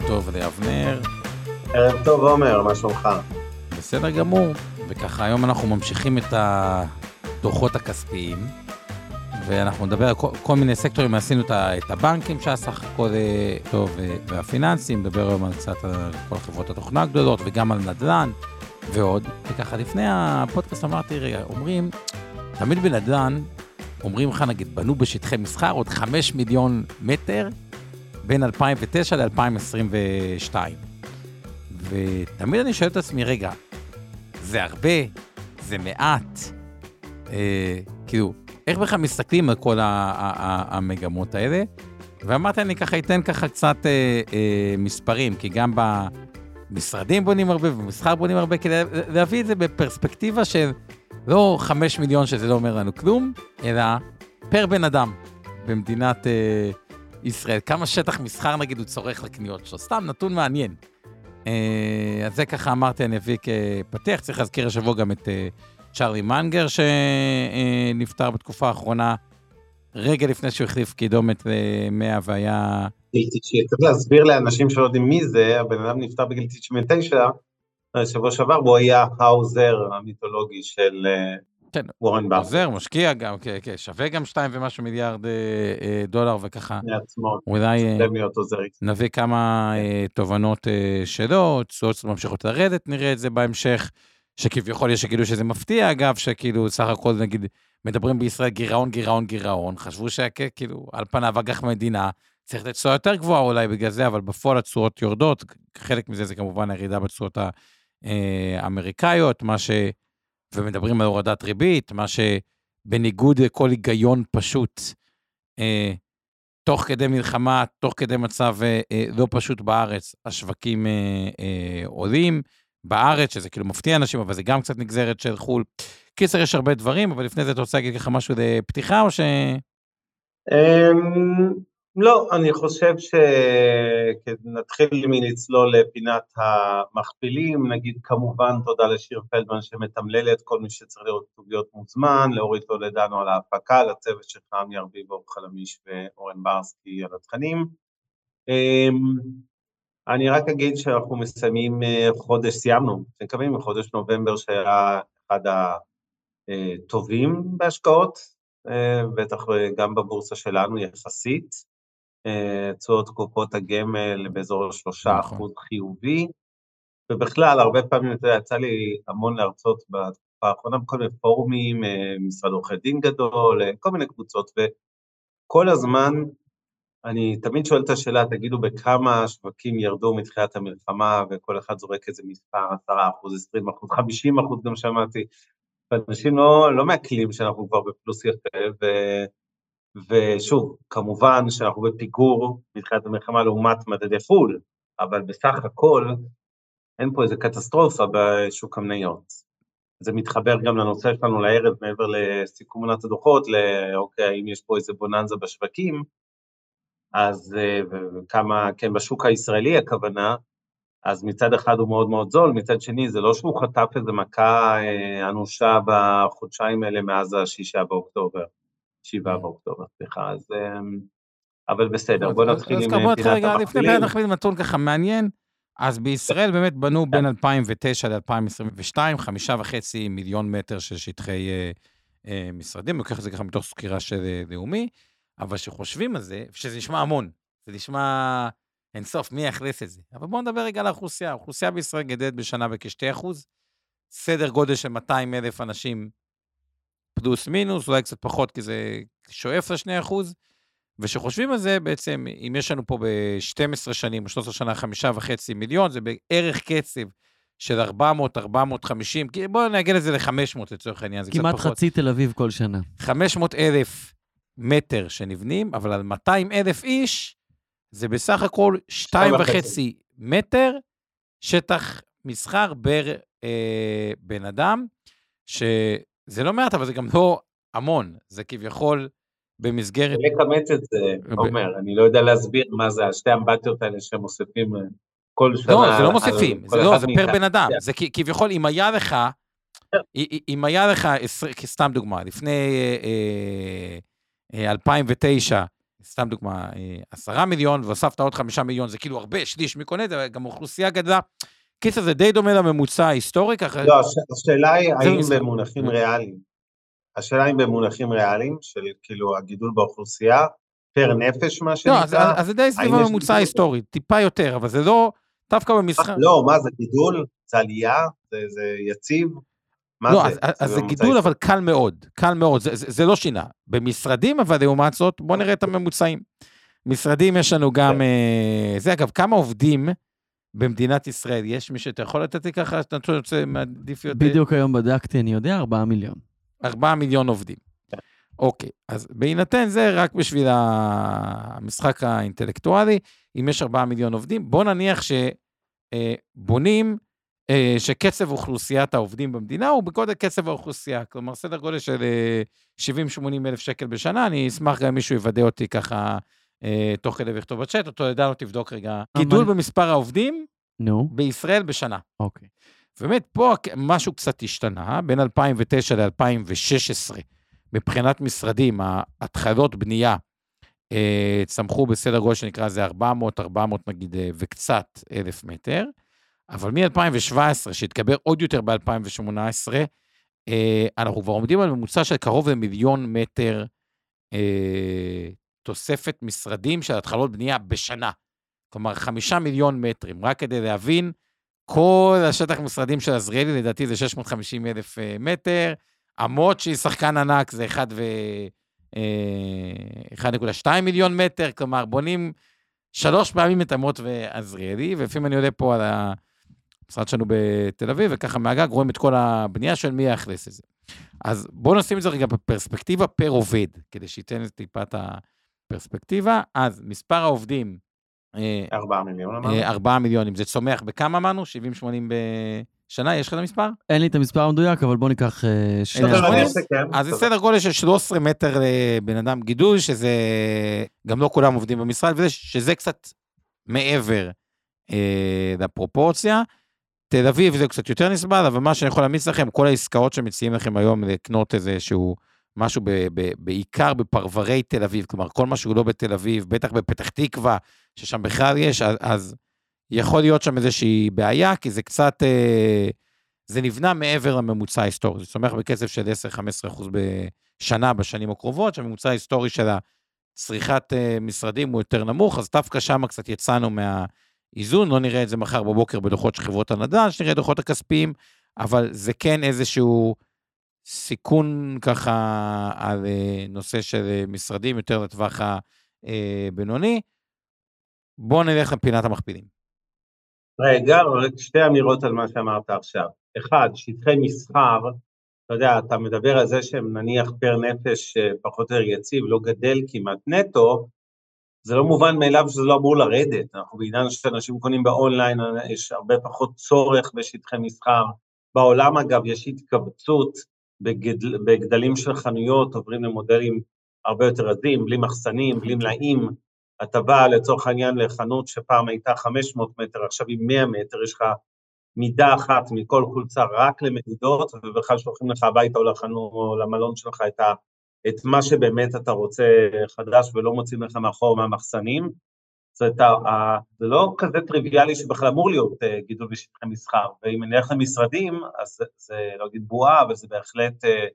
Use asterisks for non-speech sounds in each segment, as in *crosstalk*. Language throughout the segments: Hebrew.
ערב טוב לאבנר. ערב טוב עומר, מה שלומך? בסדר גמור. וככה היום אנחנו ממשיכים את הדוחות הכספיים, ואנחנו נדבר על כל, כל מיני סקטורים, עשינו את הבנקים שהיה סך הכל אה, טוב, אה, והפיננסים, נדבר היום על קצת על כל חברות התוכנה הגדולות, וגם על נדל"ן. ועוד. וככה, לפני הפודקאסט אמרתי, רגע, אומרים, תמיד בנדל"ן, אומרים לך, נגיד, בנו בשטחי מסחר עוד 5 מיליון מטר בין 2009 ל-2022. ותמיד אני שואל את עצמי, רגע, זה הרבה? זה מעט? אה, כאילו, איך בכלל מסתכלים על כל המגמות האלה? ואמרתי, אני ככה אתן ככה קצת אה, אה, מספרים, כי גם ב... משרדים בונים הרבה ומסחר בונים הרבה, כדי להביא את זה בפרספקטיבה של לא חמש מיליון שזה לא אומר לנו כלום, אלא פר בן אדם במדינת אה, ישראל. כמה שטח מסחר נגיד הוא צורך לקניות שלו, סתם נתון מעניין. אה, אז זה ככה אמרתי, אני אביא כפתח, צריך להזכיר השבוע גם את אה, צ'ארלי מנגר שנפטר בתקופה האחרונה, רגע לפני שהוא החליף קידומת ל-100 והיה צריך להסביר לאנשים שלא יודעים מי זה, הבן אדם נפטר בגיל 99, שבוע שעבר, והוא היה האוזר המיתולוגי של אה, כן, וורן באפט. עוזר, משקיע גם, כן, כן, שווה גם שתיים ומשהו מיליארד אה, אה, דולר וככה. מעצמו, אולי נביא כמה תובנות שלו, תשואות ממשיכות לרדת, נראה את זה בהמשך, שכביכול יש שגידו שזה מפתיע, אגב, שכאילו סך הכל נגיד מדברים בישראל גירעון, גירעון, גירעון, חשבו שכאילו על פניו אג"ח מדינה, צריך לתת תשואה יותר גבוהה אולי בגלל זה, אבל בפועל התשואות יורדות, חלק מזה זה כמובן הירידה בתשואות האמריקאיות, מה ש... ומדברים על הורדת ריבית, מה שבניגוד לכל היגיון פשוט, אה, תוך כדי מלחמה, תוך כדי מצב אה, אה, לא פשוט בארץ, השווקים אה, אה, עולים. בארץ, שזה כאילו מפתיע אנשים, אבל זה גם קצת נגזרת של חו"ל. קיצר, יש הרבה דברים, אבל לפני זה אתה רוצה להגיד ככה משהו לפתיחה, או ש... לא, אני חושב שנתחיל מלצלול לפינת המכפילים, נגיד כמובן תודה לשיר פלדמן שמתמללת, כל מי שצריך לראות כתוביות מוזמן, לאורית טולדנו על ההפקה, לצוות של חמי ארביב, אור חלמיש ואורן ברסקי על התכנים. אמ, אני רק אגיד שאנחנו מסיימים אה, חודש, סיימנו, מקווים חודש נובמבר שהיה אחד הטובים בהשקעות, אה, בטח גם בבורסה שלנו יחסית. תשואות קופות הגמל באזור שלושה נכון. אחוז חיובי, ובכלל, הרבה פעמים, אתה יודע, יצא לי המון להרצות בתקופה האחרונה בכל מיני פורומים, אה, משרד עורכי דין גדול, אה, כל מיני קבוצות, וכל הזמן אני תמיד שואל את השאלה, תגידו בכמה השווקים ירדו מתחילת המלחמה, וכל אחד זורק איזה מספר, עשרה אחוז, עשרים אחוז, חמישים אחוז גם שמעתי, ואנשים לא, לא מעכלים שאנחנו כבר בפלוס יפה, ו... ושוב, כמובן שאנחנו בפיגור מתחילת המלחמה לעומת מדדי פול, אבל בסך הכל אין פה איזה קטסטרופה בשוק המניות. זה מתחבר גם לנושא שלנו לערב, מעבר לסיכום עונת הדוחות, לאוקיי, האם יש פה איזה בוננזה בשווקים, אז כמה, כן, בשוק הישראלי הכוונה, אז מצד אחד הוא מאוד מאוד זול, מצד שני זה לא שהוא חטף איזה מכה אה, אנושה בחודשיים האלה מאז השישה באוקטובר. שבעה באוקטובר, סליחה, אז... אמ, אבל בסדר, בוא נתחיל עם פינת המכפילים. רגע, לפני פינת המכפילים, נתון ככה מעניין. אז בישראל באמת בנו בין 2009 ל-2022, חמישה וחצי מיליון מטר של שטחי אה, אה, משרדים, לוקח את זה ככה מתוך סקירה של אה, לאומי, אבל כשחושבים על זה, שזה נשמע המון, זה נשמע אינסוף, מי יאכלס את זה? אבל בואו נדבר רגע על האוכלוסייה. האוכלוסייה בישראל גדלת בשנה בכ-2%, סדר גודל של 200 אלף אנשים פלוס מינוס, אולי קצת פחות, כי זה שואף ל-2 אחוז. וכשחושבים על זה, בעצם, אם יש לנו פה ב-12 שנים, או 13 שנה, חמישה וחצי מיליון, זה בערך קצב של 400, 450, בואו נעגל את זה ל-500 לצורך העניין, זה קצת פחות. כמעט חצי תל אביב כל שנה. 500 אלף מטר שנבנים, אבל על 200 אלף איש, זה בסך הכל 2.5 מטר שטח מסחר בר אה, בן אדם, שזה לא מעט, אבל זה גם לא המון, זה כביכול במסגרת... לכמת את זה, עומר, אני לא יודע להסביר מה זה השתי אמבטיות האלה שמוסיפים אה, כל שנה. לא, זה לא מוסיפים, זה לא, זה פר בן אדם, זה כביכול, אם היה לך, אם היה לך, סתם דוגמה, לפני 2009, אה, אה, סתם דוגמה, עשרה מיליון, והוספת עוד חמישה מיליון, זה כאילו הרבה, שליש, מי קונה את זה, גם אוכלוסייה גדלה. קיצר, זה די דומה לממוצע ההיסטורי, ככה... לא, השאלה היא האם במונחים ריאליים, השאלה אם במונחים ריאליים, של כאילו הגידול באוכלוסייה, פר נפש, מה שנקרא. לא, אז, אז זה די סביב הממוצע ההיסטורי, טיפה יותר, אבל זה לא, דווקא במשחק... לא, מה זה גידול? זה עלייה? זה, זה יציב? מה לא, זה? אז, אז זה גידול, אבל קל מאוד, קל מאוד, זה, זה, זה לא שינה. במשרדים, אבל לעומת זאת, בואו נראה את הממוצעים. משרדים יש לנו גם, כן. אה, זה אגב, כמה עובדים במדינת ישראל יש מי שאתה יכול לתת לי ככה, שאתה רוצה מעדיף יותר? בדיוק היום בדקתי, אני יודע, 4 מיליון. 4 מיליון עובדים. אוקיי, אז בהינתן זה, רק בשביל המשחק האינטלקטואלי, אם יש 4 מיליון עובדים, בוא נניח שבונים, אה, אה, שקצב אוכלוסיית העובדים במדינה הוא בגודל קצב האוכלוסייה, כלומר סדר גודל של 70-80 אה, אלף שקל בשנה, אני אשמח גם אם מישהו יוודא אותי ככה תוך כדי ויכתוב בצ'אט, אותו ידע, לא תבדוק רגע. גידול במספר העובדים נו. בישראל בשנה. אוקיי. באמת, פה משהו קצת השתנה, בין 2009 ל-2016, מבחינת משרדים, ההתחלות בנייה אה, צמחו בסדר גודל שנקרא לזה 400, 400 נגיד, אה, וקצת אלף מטר, אבל מ-2017, שהתקבר עוד יותר ב-2018, אה, אנחנו כבר עומדים על ממוצע של קרוב למיליון מטר אה, תוספת משרדים של התחלות בנייה בשנה. כלומר, חמישה מיליון מטרים, רק כדי להבין, כל השטח משרדים של עזריאלי, לדעתי זה 650 אלף אה, מטר, אמות שהיא שחקן ענק זה 1 ו... 1.2 אה, מיליון מטר, כלומר, בונים שלוש פעמים את אמות ועזריאלי, ולפעמים אני יודע פה על המשרד שלנו בתל אביב, וככה מהגג רואים את כל הבנייה, של מי יאכלס את זה. אז בואו נשים את זה רגע בפרספקטיבה פר עובד, כדי שייתן את טיפת הפרספקטיבה. אז מספר העובדים 4 מיליון אמרנו? 4 מיליון, אם זה צומח בכמה אמרנו? 70-80 בשנה? יש לך את המספר? אין לי את המספר המדויק, אבל בוא ניקח שני אז זה סדר גודל של 13 מטר לבן אדם גידול, שזה גם לא כולם עובדים במשרד, וזה שזה קצת מעבר אה, לפרופורציה. תל אביב זה קצת יותר נסבל, אבל מה שאני יכול להמיץ לכם, כל העסקאות שמציעים לכם היום לקנות איזה שהוא משהו ב, ב, בעיקר בפרברי תל אביב, כלומר, כל מה שהוא לא בתל אביב, בטח בפתח תקווה, ששם בכלל יש, אז, אז יכול להיות שם איזושהי בעיה, כי זה קצת, אה, זה נבנה מעבר לממוצע ההיסטורי, זה צומח בקצב של 10-15% בשנה בשנים הקרובות, שהממוצע ההיסטורי של הצריכת אה, משרדים הוא יותר נמוך, אז דווקא שם קצת יצאנו מהאיזון, לא נראה את זה מחר בבוקר בדוחות של חברות הנדל"ן, שנראה דוחות הכספיים, אבל זה כן איזשהו... סיכון ככה על אה, נושא של אה, משרדים יותר לטווח הבינוני. אה, בואו נלך לפינת המכפילים. רגע, רק שתי אמירות על מה שאמרת עכשיו. אחד, שטחי מסחר, אתה יודע, אתה מדבר על זה שהם נניח פר נפש פחות או יותר יציב, לא גדל כמעט נטו, זה לא מובן מאליו שזה לא אמור לרדת. אנחנו בעידן שאנשים קונים באונליין, יש הרבה פחות צורך בשטחי מסחר. בעולם, אגב, יש התכווצות בגדל, בגדלים של חנויות עוברים למודלים הרבה יותר עזים, בלי מחסנים, בלי מלאים. אתה בא לצורך העניין לחנות שפעם הייתה 500 מטר, עכשיו היא 100 מטר, יש לך מידה אחת מכל חולצה רק למדידות, ובכלל שולחים לך הביתה או לחנות או למלון שלך את, ה, את מה שבאמת אתה רוצה חדש ולא מוצאים לך מאחור מהמחסנים. זאת אומרת, זה לא כזה טריוויאלי שבכלל אמור להיות אה, גידול בשטחי מסחר, ואם נלך למשרדים, אז זה לא אגיד בועה, אבל זה בהחלט אה,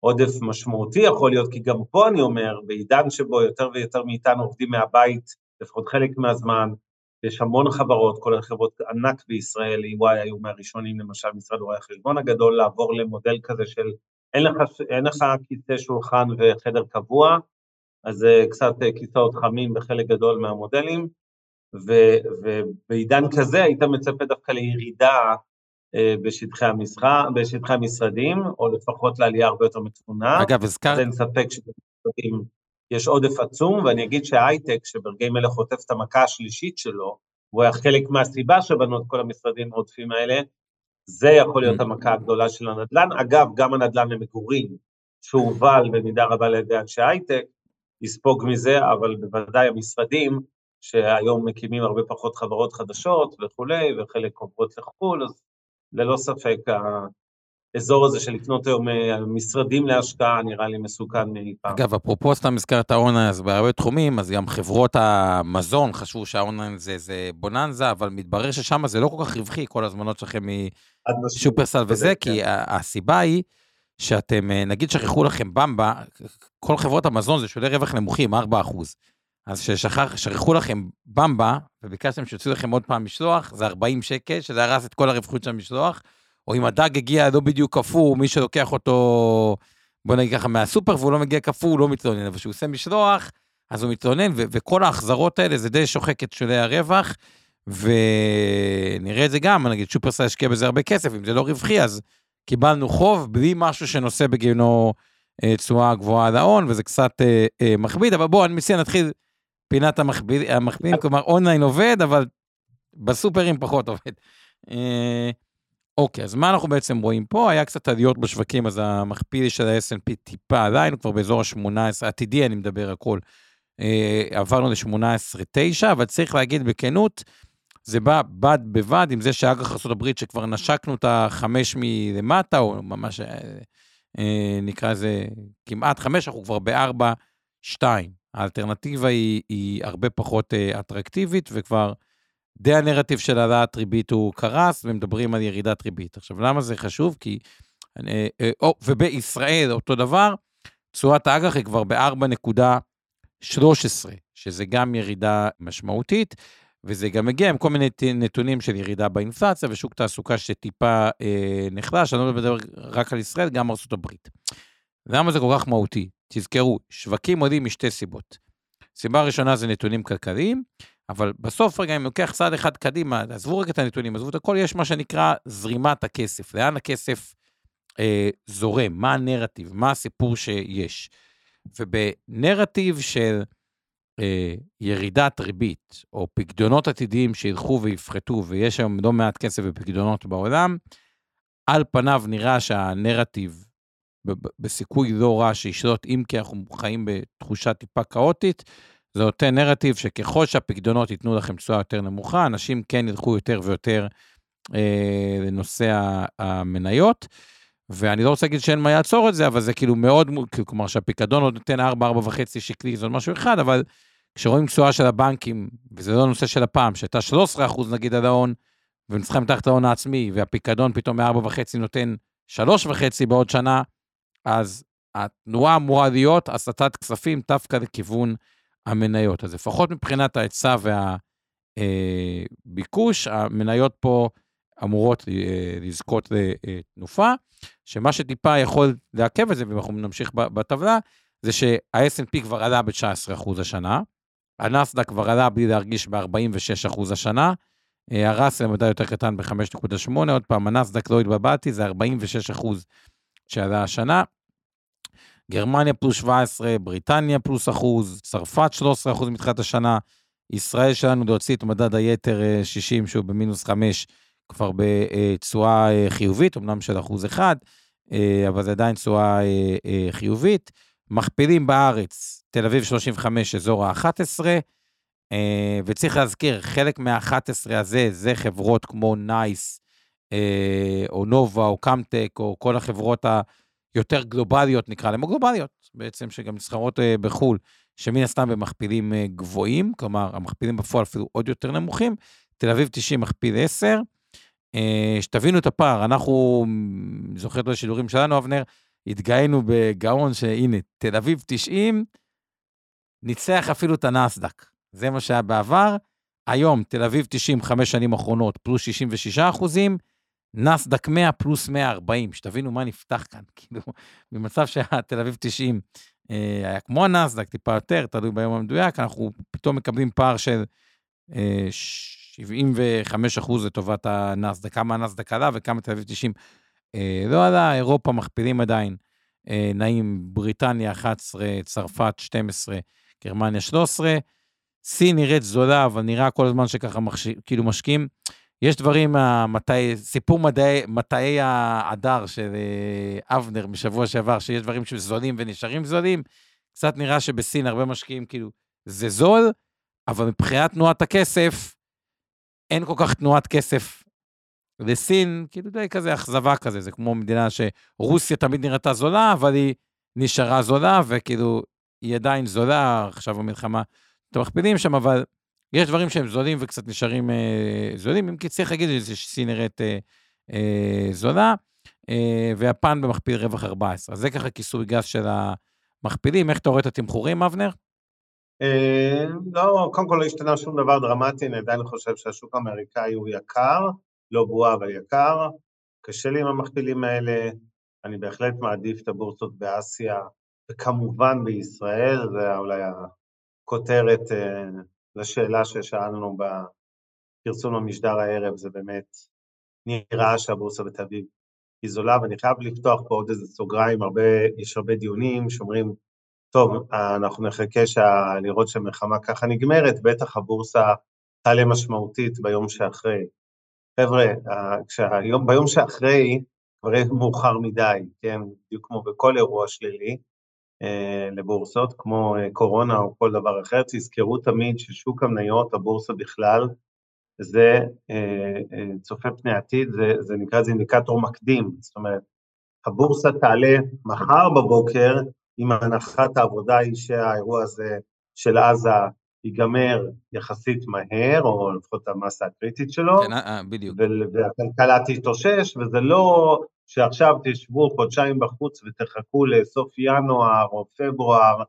עודף משמעותי יכול להיות, כי גם פה אני אומר, בעידן שבו יותר ויותר מאיתנו עובדים מהבית, לפחות חלק מהזמן, יש המון חברות, כולל חברות ענק בישראל, EY היו מהראשונים, למשל משרד רואי החשבון הגדול, לעבור למודל כזה של אין לך, אין לך כיסא שולחן וחדר קבוע, אז זה קצת אה, כיסאות חמים בחלק גדול מהמודלים, ובעידן כזה היית מצפה דווקא לירידה אה, בשטחי המשרה, בשטחי המשרדים, או לפחות לעלייה הרבה יותר מתונה. אגב, הזכרת... אין ספק שבמשרדים יש עודף עצום, ואני אגיד שההייטק, שברגעים אלה חוטף את המכה השלישית שלו, הוא היה חלק מהסיבה שבנו את כל המשרדים העודפים האלה, זה יכול להיות המכה הגדולה של הנדל"ן. אגב, גם הנדל"ן למגורים, שהובל במידה רבה לידי אנשי הייטק, יספוג מזה, אבל בוודאי המשרדים, שהיום מקימים הרבה פחות חברות חדשות וכולי, וחלק עוברות לחו"ל, אז ללא ספק האזור הזה של לקנות היום אה, משרדים להשקעה נראה לי מסוכן מאי פעם. אגב, אפרופו סתם הזכרת האונליין, אז בהרבה תחומים, אז גם חברות המזון חשבו שהאונליין זה, זה בוננזה, אבל מתברר ששם זה לא כל כך רווחי, כל הזמנות שלכם משופרסל וזה, כי כן. הסיבה היא שאתם, אה, נגיד שכחו לכם במבה, כל חברות המזון זה שולי רווח נמוכים, 4%. אז כששכחו לכם במבה, וביקשתם שיוציאו לכם עוד פעם משלוח, זה 40 שקל, שזה הרס את כל הרווחיות של המשלוח, או אם הדג הגיע לא בדיוק קפוא, מי שלוקח אותו, בוא נגיד ככה, מהסופר, והוא לא מגיע קפוא, הוא לא מתלונן, אבל כשהוא עושה משלוח, אז הוא מתלונן, וכל ההחזרות האלה זה די שוחק את שולי הרווח, ונראה את זה גם, נגיד שופרסל השקיע בזה הרבה כסף, אם זה לא רווחי, אז קיבלנו חוב בלי משהו שנושא בגינו אה, תשואה גבוהה על ההון, וזה קצת אה, אה, מכביד, אבל בואו, אני מציע נתחיל פינת המכבידים, כלומר אונליין עובד, אבל בסופרים פחות עובד. אוקיי, אז מה אנחנו בעצם רואים פה? היה קצת עליות בשווקים, אז המכפיל של ה snp טיפה עדיין, כבר באזור ה-18, עתידי אני מדבר הכל. עברנו ל-18-9, אבל צריך להגיד בכנות, זה בא בד בבד עם זה שאג"ח ארה"ב, שכבר נשקנו את החמש מלמטה, או ממש אה, אה, נקרא לזה כמעט חמש, אנחנו כבר בארבע, שתיים. האלטרנטיבה היא, היא הרבה פחות אה, אטרקטיבית, וכבר די הנרטיב של העלאת ריבית הוא קרס, ומדברים על ירידת ריבית. עכשיו, למה זה חשוב? כי... אה, אה, או, ובישראל אותו דבר, תשואת האג"ח היא כבר ב-4.13, שזה גם ירידה משמעותית, וזה גם מגיע עם כל מיני נתונים של ירידה באינפלציה ושוק תעסוקה שטיפה אה, נחלש, אני לא מדבר רק על ישראל, גם ארצות הברית. למה זה כל כך מהותי? תזכרו, שווקים עולים משתי סיבות. סיבה ראשונה זה נתונים כלכליים, אבל בסוף רגע, אם לוקח צעד אחד קדימה, עזבו רגע את הנתונים, עזבו את הכל, יש מה שנקרא זרימת הכסף. לאן הכסף אה, זורם? מה הנרטיב? מה הסיפור שיש? ובנרטיב של ירידת ריבית, או פקדונות עתידיים שילכו ויפחתו, ויש היום לא מעט כסף בפקדונות בעולם, על פניו נראה שהנרטיב בסיכוי לא רע שישלוט, אם כי אנחנו חיים בתחושה טיפה כאוטית, זה נותן נרטיב שככל שהפקדונות ייתנו לכם תשואה יותר נמוכה, אנשים כן ילכו יותר ויותר אה, לנושא המניות. ואני לא רוצה להגיד שאין מה לעצור את זה, אבל זה כאילו מאוד, כלומר שהפיקדון עוד נותן 4, 4.5 שקלי, זה עוד משהו אחד, אבל כשרואים תשואה של הבנקים, וזה לא נושא של הפעם, שהייתה 13 אחוז נגיד על ההון, צריכים מתחת להון העצמי, והפיקדון פתאום מ-4.5 נותן 3.5 בעוד שנה, אז התנועה אמורה להיות הסטת כספים דווקא לכיוון המניות. אז לפחות מבחינת ההיצע והביקוש, המניות פה אמורות אה, לזכות לתנופה, שמה שטיפה יכול לעכב את זה, ואנחנו נמשיך בטבלה, זה שה snp כבר עלה ב-19% השנה, הנסדק כבר עלה בלי להרגיש ב-46% השנה, אה, הראסל מדע יותר קטן ב-5.8, עוד פעם, הנסדק לא התבלבלתי, זה 46% שעלה השנה. גרמניה פלוס 17, בריטניה פלוס אחוז, צרפת 13 אחוז מתחילת השנה, ישראל שלנו להוציא את מדד היתר 60, אה, שהוא במינוס 5, כבר בתשואה אה, חיובית, אמנם של אחוז אחד, אבל זה עדיין תשואה חיובית. מכפילים בארץ, תל אביב 35, אזור ה-11, וצריך להזכיר, חלק מה-11 הזה, זה חברות כמו נייס, או נובה, או קמטק, או כל החברות ה... יותר גלובליות נקרא להן, או גלובליות בעצם, שגם נסחרות uh, בחו"ל, שמן הסתם במכפילים גבוהים, כלומר, המכפילים בפועל אפילו עוד יותר נמוכים. תל אביב 90 מכפיל 10. Uh, שתבינו את הפער, אנחנו, זוכר את השידורים שלנו, אבנר, התגאינו בגאון שהנה, תל אביב 90, ניצח אפילו את הנסדק. זה מה שהיה בעבר. היום, תל אביב 90, חמש שנים אחרונות, פלוס 66 אחוזים. נסדק 100 פלוס 140, שתבינו מה נפתח כאן, *laughs* כאילו, במצב שהתל אביב 90 אה, היה כמו הנסדק, טיפה יותר, תלוי ביום המדויק, אנחנו פתאום מקבלים פער של אה, 75 אחוז לטובת הנסדק, כמה הנסדק עלה וכמה תל אביב 90 אה, לא עלה, אירופה מכפילים עדיין אה, נעים בריטניה 11, צרפת 12, גרמניה 13. סין נראית זולה, אבל נראה כל הזמן שככה מחש... כאילו משקיעים. יש דברים, מתי, סיפור מדעי, מטעי ההדר של אה, אבנר משבוע שעבר, שיש דברים שזולים ונשארים זולים. קצת נראה שבסין הרבה משקיעים, כאילו, זה זול, אבל מבחינת תנועת הכסף, אין כל כך תנועת כסף לסין, כאילו די כזה אכזבה כזה, זה כמו מדינה שרוסיה תמיד נראתה זולה, אבל היא נשארה זולה, וכאילו, היא עדיין זולה, עכשיו המלחמה, אתם מכפילים שם, אבל יש דברים שהם זולים וקצת נשארים אה, זולים, אם כי צריך להגיד שסין נראית אה, אה, זולה, אה, ויפן במכפיל רווח 14. אז זה ככה כיסוי גס של המכפילים. איך אתה רואה את התמחורים, אבנר? אה, לא, קודם כל לא השתנה שום דבר דרמטי, אני עדיין חושב שהשוק האמריקאי הוא יקר, לא בועה אבל יקר, קשה לי עם המכפילים האלה, אני בהחלט מעדיף את הבורסות באסיה, וכמובן בישראל, זה אולי הכותרת אה, לשאלה ששאלנו בפרסום המשדר הערב, זה באמת נראה שהבורסה בתל אביב היא זולה, ואני חייב לפתוח פה עוד איזה סוגריים, הרבה, יש הרבה דיונים שאומרים, טוב, אנחנו נחכה שה... לראות שהמלחמה ככה נגמרת, בטח הבורסה תעלה משמעותית ביום שאחרי. חבר'ה, כשהיום, ביום שאחרי כבר יהיה מאוחר מדי, כן, בדיוק כמו בכל אירוע שלילי אה, לבורסות, כמו אה, קורונה או כל דבר אחר, תזכרו תמיד ששוק המניות, הבורסה בכלל, זה אה, אה, צופה פני עתיד, זה, זה נקרא, זה אינדיקטור מקדים, זאת אומרת, הבורסה תעלה מחר בבוקר, אם הנחת העבודה היא שהאירוע הזה של עזה ייגמר יחסית מהר, או לפחות המסה הקריטית שלו, כן, אה, בדיוק. והכלכלה תתאושש, וזה לא שעכשיו תשבו חודשיים בחוץ ותחכו לסוף ינואר או פברואר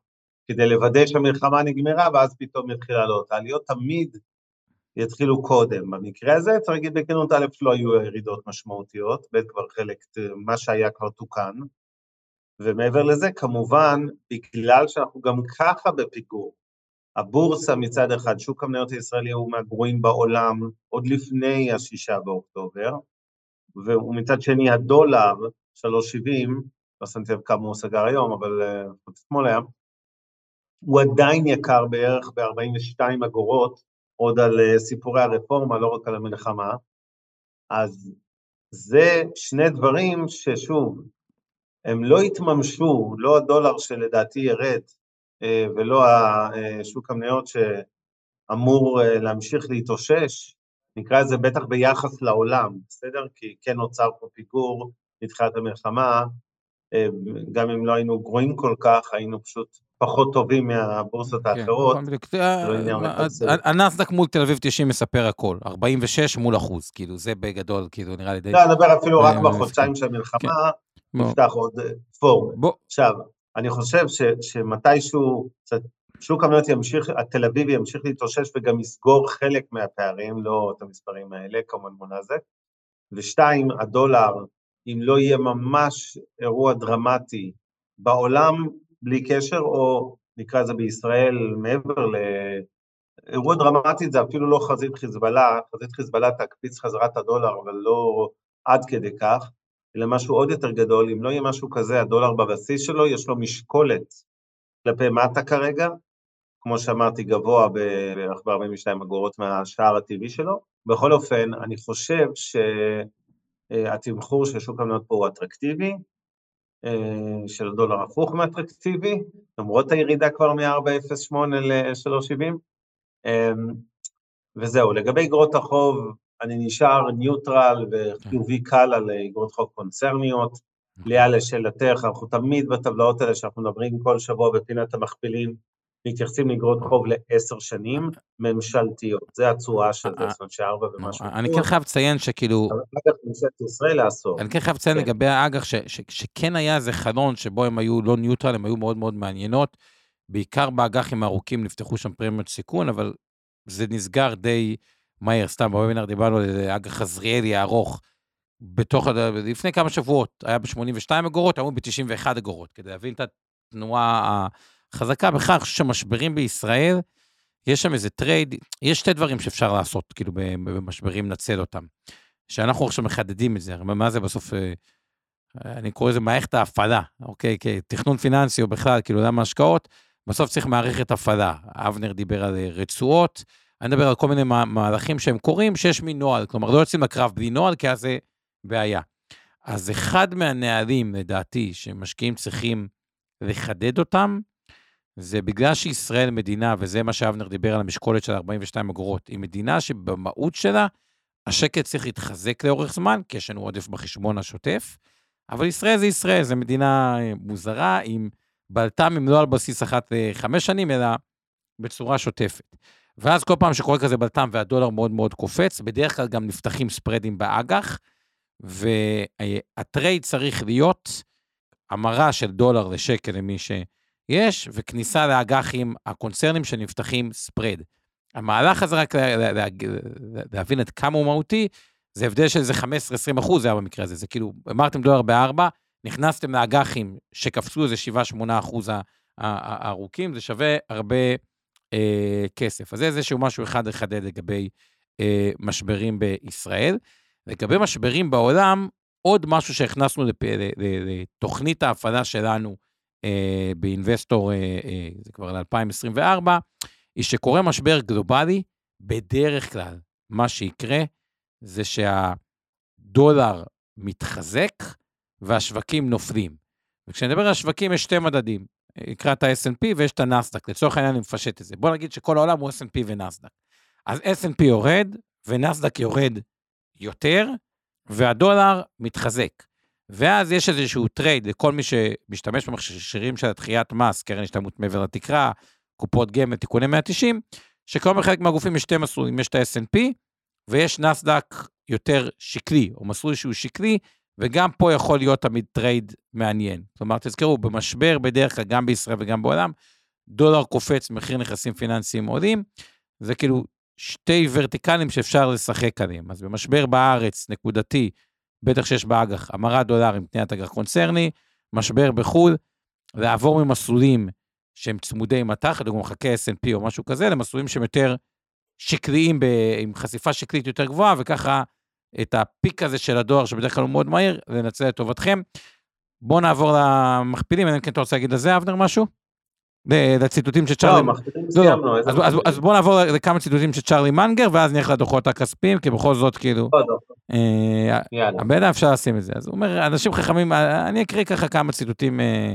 כדי לוודא שהמלחמה נגמרה, ואז פתאום יתחיל לעלות. העליות תמיד יתחילו קודם. במקרה הזה, צריך להגיד בכנות, א', לא היו ירידות משמעותיות, ב', כבר חלק, מה שהיה כבר תוקן, ומעבר לזה, כמובן, בגלל שאנחנו גם ככה בפיגור, הבורסה מצד אחד, שוק המניות הישראלי הוא מהגרועים בעולם עוד לפני השישה באוקטובר, ומצד שני הדולר, 3.70, לא שמתי לב כמה הוא סגר היום, אבל uh, אתמול היה, הוא עדיין יקר בערך ב-42 אגורות, עוד על uh, סיפורי הרפורמה, לא רק על המלחמה. אז זה שני דברים ששוב, הם לא התממשו, לא הדולר שלדעתי ירד, אה, ולא שוק המניות שאמור אה, להמשיך להתאושש, נקרא לזה בטח ביחס לעולם, בסדר? כי כן נוצר פה פיגור מתחילת המלחמה, אה, גם אם לא היינו גרועים כל כך, היינו פשוט פחות טובים מהבורסות כן, האחרות. לא הנסדק מול תל אביב 90 מספר הכל, 46 מול אחוז, כאילו זה בגדול, כאילו נראה לי די... לא, אני מדבר אפילו רק בחודשיים של המלחמה, כן. נפתח עוד פורום. עכשיו, אני חושב ש, שמתישהו שוק המניות ימשיך, התל אביבי ימשיך להתאושש וגם יסגור חלק מהפערים, לא את המספרים האלה, כמובן נזק. ושתיים, הדולר, אם לא יהיה ממש אירוע דרמטי בעולם, בלי קשר, או נקרא לזה בישראל, מעבר ל... אירוע דרמטי זה אפילו לא חזית חיזבאללה, חזית חיזבאללה תקפיץ חזרת הדולר, אבל לא עד כדי כך. אלא משהו עוד יותר גדול, אם לא יהיה משהו כזה, הדולר בבסיס שלו, יש לו משקולת כלפי מטה כרגע, כמו שאמרתי, גבוה בערך ב-42 אגורות מהשער הטבעי שלו. בכל אופן, אני חושב שהתמחור של שוק המניות פה הוא אטרקטיבי, אה, של הדולר הפוך מאטרקטיבי, למרות הירידה כבר מ-4.08 ל-3.70. אה, וזהו, לגבי אגרות החוב, אני נשאר ניוטרל וחיובי קל על אגרות חוב קונצרניות. ליה, לשאלתך, אנחנו תמיד בטבלאות האלה שאנחנו מדברים כל שבוע בפינת המכפילים, מתייחסים לאגרות חוב לעשר שנים ממשלתיות, זה התשואה של זה, זאת אומרת שארבע ומשהו. אני כן חייב לציין שכאילו... אג"ח ממשלת ישראל לעשור. אני כן חייב לציין כן. לגבי האג"ח, שכן היה איזה חלון שבו הם היו לא neutral, הם היו מאוד מאוד מעניינות. בעיקר באג"חים הארוכים נפתחו שם פרמיות סיכון, אבל זה נסגר די מהר, סתם בוובינר דיברנו על אג"ח חזריאלי הארוך, בתוך, לפני כמה שבועות, היה ב-82 אגורות, היום ב-91 אגורות, כדי להבין את התנועה החזקה. חושב שמשברים בישראל, יש שם איזה טרייד, יש שתי דברים שאפשר לעשות, כאילו, במשברים, לנצל אותם. שאנחנו עכשיו מחדדים את זה, מה זה בסוף, אה, אני קורא לזה מערכת ההפעלה, אוקיי? תכנון פיננסי או בכלל, כאילו, למה השקעות, בסוף צריך מערכת הפעלה. אבנר דיבר על רצועות, אני מדבר על כל מיני מהלכים שהם קורים, שיש מין נוהל, כלומר, לא יוצאים לקרב בלי נוהל, כי אז זה בעיה. אז אחד מהנהלים, לדעתי, שמשקיעים צריכים לחדד אותם, זה בגלל שישראל מדינה, וזה מה שאבנר דיבר על המשקולת של 42 אגורות, היא מדינה שבמהות שלה, השקט צריך להתחזק לאורך זמן, כי יש לנו עודף בחשבון השוטף, אבל ישראל זה ישראל, זו מדינה אה, מוזרה, עם בלת"מים לא על בסיס אחת לחמש שנים, אלא בצורה שוטפת. ואז כל פעם שקורה כזה בלת"ם והדולר מאוד מאוד קופץ, בדרך כלל גם נפתחים ספרדים באג"ח, והטרייד צריך להיות המרה של דולר לשקל למי שיש, וכניסה לאג"חים, הקונצרנים שנפתחים ספרד. המהלך הזה, רק לה, לה, להבין עד כמה הוא מהותי, זה הבדל של איזה 15-20 אחוז, היה במקרה הזה. זה כאילו, אמרתם דולר בארבע, נכנסתם לאג"חים שקפצו איזה 7-8 אחוז הארוכים, זה שווה הרבה אה, כסף. אז זה איזשהו משהו אחד לחדד לגבי אה, משברים בישראל. לגבי משברים בעולם, עוד משהו שהכנסנו לתוכנית ההפעלה שלנו אה, באינבסטור, אה, אה, זה כבר ל-2024, היא שקורה משבר גלובלי, בדרך כלל מה שיקרה זה שהדולר מתחזק והשווקים נופלים. וכשאני מדבר על השווקים יש שתי מדדים, נקרא את ה-S&P ויש את הנסדק, לצורך העניין אני מפשט את זה. בוא נגיד שכל העולם הוא S&P ונסדק. אז S&P יורד ונסדק יורד יותר, והדולר מתחזק. ואז יש איזשהו טרייד לכל מי שמשתמש במכשירים של דחיית מס, קרן השתלמות מעבר לתקרה, קופות גמל, תיקוני 190, שכל חלק מהגופים יש שתי מסלולים, יש את ה-S&P ויש נסדק יותר שקלי, או מסלול שהוא שקלי, וגם פה יכול להיות תמיד טרייד מעניין. כלומר, תזכרו, במשבר בדרך כלל, גם בישראל וגם בעולם, דולר קופץ, מחיר נכסים פיננסיים עולים, זה כאילו שתי ורטיקלים שאפשר לשחק עליהם. אז במשבר בארץ, נקודתי, בטח שיש באג"ח, המרת דולרים, תניית אג"ח קונצרני, משבר בחו"ל, לעבור ממסלולים שהם צמודי מטח, לדוגמה מחכה S&P או משהו כזה, למסלולים שהם יותר שקליים, ב, עם חשיפה שקלית יותר גבוהה, וככה את הפיק הזה של הדואר, שבדרך כלל הוא מאוד מהיר, לנצל לטובתכם. בואו נעבור למכפילים, אלא אם כן אתה רוצה להגיד על זה, אבנר, משהו? לציטוטים של צ'ארלי... לא, מכפילים סיימנו. לא, אז, אז, בואו נעבור לכמה ציטוטים של צ'ארלי מנגר, ואז נלך לדוחות הכספיים, כי בכל זאת, כאילו... אה, הבן אפשר לשים את זה. אז הוא אומר, אנשים חכמים, אני אקריא ככה כמה ציטוטים אה,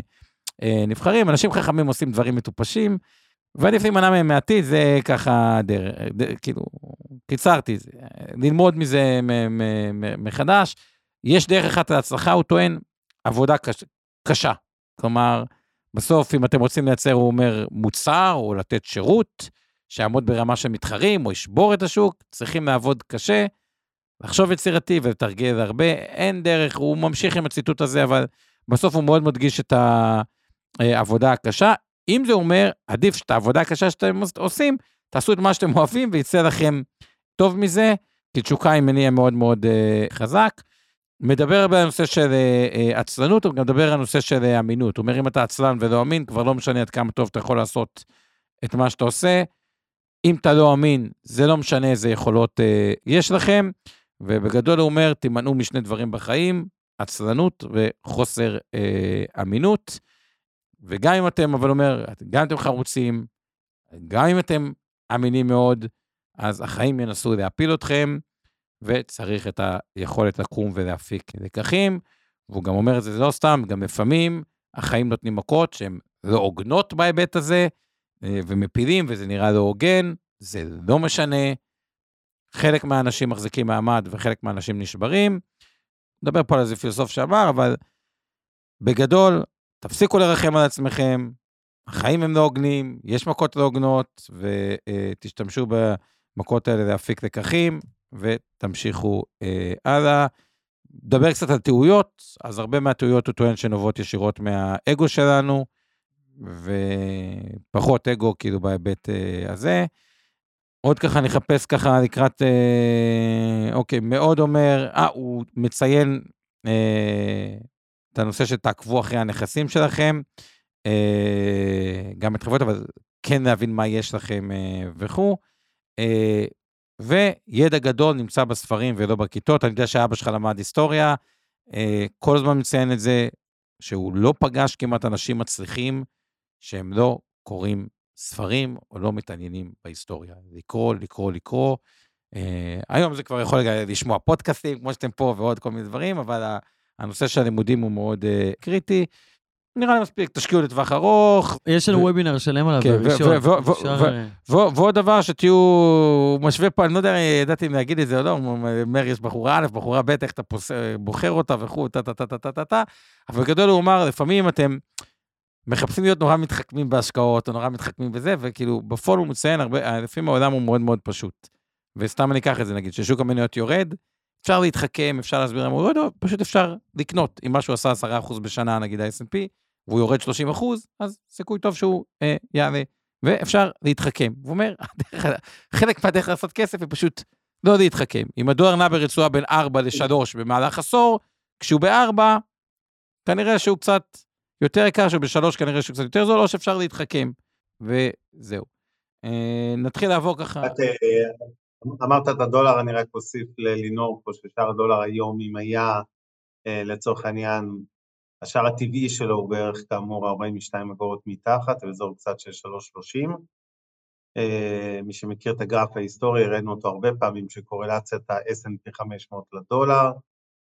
אה, נבחרים, אנשים חכמים עושים דברים מטופשים, ועדיף להימנע מהם מעתיד, זה ככה דרך, כאילו, קיצרתי, זה, ללמוד מזה מחדש. יש דרך אחת להצלחה, הוא טוען, עבודה קש, קשה. כלומר, בסוף, אם אתם רוצים לייצר, הוא אומר, מוצר או לתת שירות, שיעמוד ברמה של מתחרים או ישבור את השוק, צריכים לעבוד קשה, לחשוב יצירתי ולתרגל הרבה. אין דרך, הוא ממשיך עם הציטוט הזה, אבל בסוף הוא מאוד מדגיש את העבודה הקשה. אם זה אומר, עדיף שאת העבודה הקשה שאתם עושים, תעשו את מה שאתם *laughs* אוהבים ויצא לכם טוב מזה, כי תשוקה היא מניע מאוד מאוד uh, חזק. מדבר על הנושא של uh, עצלנות, הוא גם מדבר על הנושא של uh, אמינות. הוא אומר, אם אתה עצלן ולא אמין, כבר לא משנה עד כמה טוב אתה יכול לעשות את מה שאתה עושה. אם אתה לא אמין, זה לא משנה איזה יכולות uh, יש לכם. ובגדול הוא אומר, תימנעו משני דברים בחיים, עצלנות וחוסר uh, אמינות. וגם אם אתם, אבל אומר, גם אם אתם חרוצים, גם אם אתם אמינים מאוד, אז החיים ינסו להפיל אתכם, וצריך את היכולת לקום ולהפיק לקחים. והוא גם אומר את זה לא סתם, גם לפעמים החיים נותנים מכות שהן לא הוגנות בהיבט הזה, אה, ומפילים, וזה נראה לא הוגן, זה לא משנה. חלק מהאנשים מחזיקים מעמד וחלק מהאנשים נשברים. נדבר פה על איזה פילוסוף שאמר, אבל בגדול, תפסיקו לרחם על עצמכם, החיים הם לא הוגנים, יש מכות לא הוגנות, ותשתמשו במכות האלה להפיק לקחים, ותמשיכו אה, הלאה. נדבר קצת על טעויות, אז הרבה מהטעויות הוא טוען שנובעות ישירות מהאגו שלנו, ופחות אגו כאילו בהיבט אה, הזה. עוד ככה נחפש ככה לקראת, אה, אוקיי, מאוד אומר, אה, הוא מציין אה, את הנושא שתעקבו אחרי הנכסים שלכם, אה, גם את חברות, אבל כן להבין מה יש לכם אה, וכו'. אה, וידע גדול נמצא בספרים ולא בכיתות. אני יודע שאבא שלך למד היסטוריה, אה, כל הזמן מציין את זה שהוא לא פגש כמעט אנשים מצליחים שהם לא קוראים ספרים או לא מתעניינים בהיסטוריה. לקרוא, לקרוא, לקרוא. אה, היום זה כבר יכול לשמוע פודקאסטים, כמו שאתם פה, ועוד כל מיני דברים, אבל הנושא של הלימודים הוא מאוד uh, קריטי. נראה לי מספיק, תשקיעו לטווח ארוך. יש לנו וובינר שלם עליו כן, בראשון. ועוד דבר שתהיו, משווה פה, אני לא יודע, ידעתי אם להגיד את זה או לא, אומר, יש בחורה א', בחורה ב', איך אתה בוחר אותה וכו', טה טה טה טה טה טה טה, אבל בגדול הוא אמר, לפעמים אתם מחפשים להיות נורא מתחכמים בהשקעות, או נורא מתחכמים בזה, וכאילו, בפועל הוא מציין הרבה, לפעמים העולם הוא מאוד מאוד פשוט. וסתם אני אקח את זה, נגיד, ששוק המניות יורד, אפשר להתחכם, אפשר להסביר למה הוא יורד, פשוט אפשר לקנות. אם משהו עשה 10% בשנה, נגיד ה-S&P, והוא יורד 30 אחוז, אז סיכוי טוב שהוא אה, יעלה, ואפשר להתחכם. הוא אומר, חלק מהדרך לעשות כסף היא פשוט לא להתחכם. אם הדולר נע ברצועה בין 4 ל-3 במהלך עשור, כשהוא ב-4, כנראה שהוא קצת יותר יקר, שהוא ב-3 כנראה שהוא קצת יותר זול, או שאפשר להתחכם, וזהו. אה, נתחיל לעבור ככה. את, אה, אמרת את הדולר, אני רק אוסיף ללינור פה ששער הדולר היום, אם היה אה, לצורך העניין השער הטבעי שלו הוא בערך כאמור 42 אגורות מתחת, באזור קצת של 3.30. אה, מי שמכיר את הגרף ההיסטורי, הראינו אותו הרבה פעמים, שקורלציית ה-S&P 500 לדולר,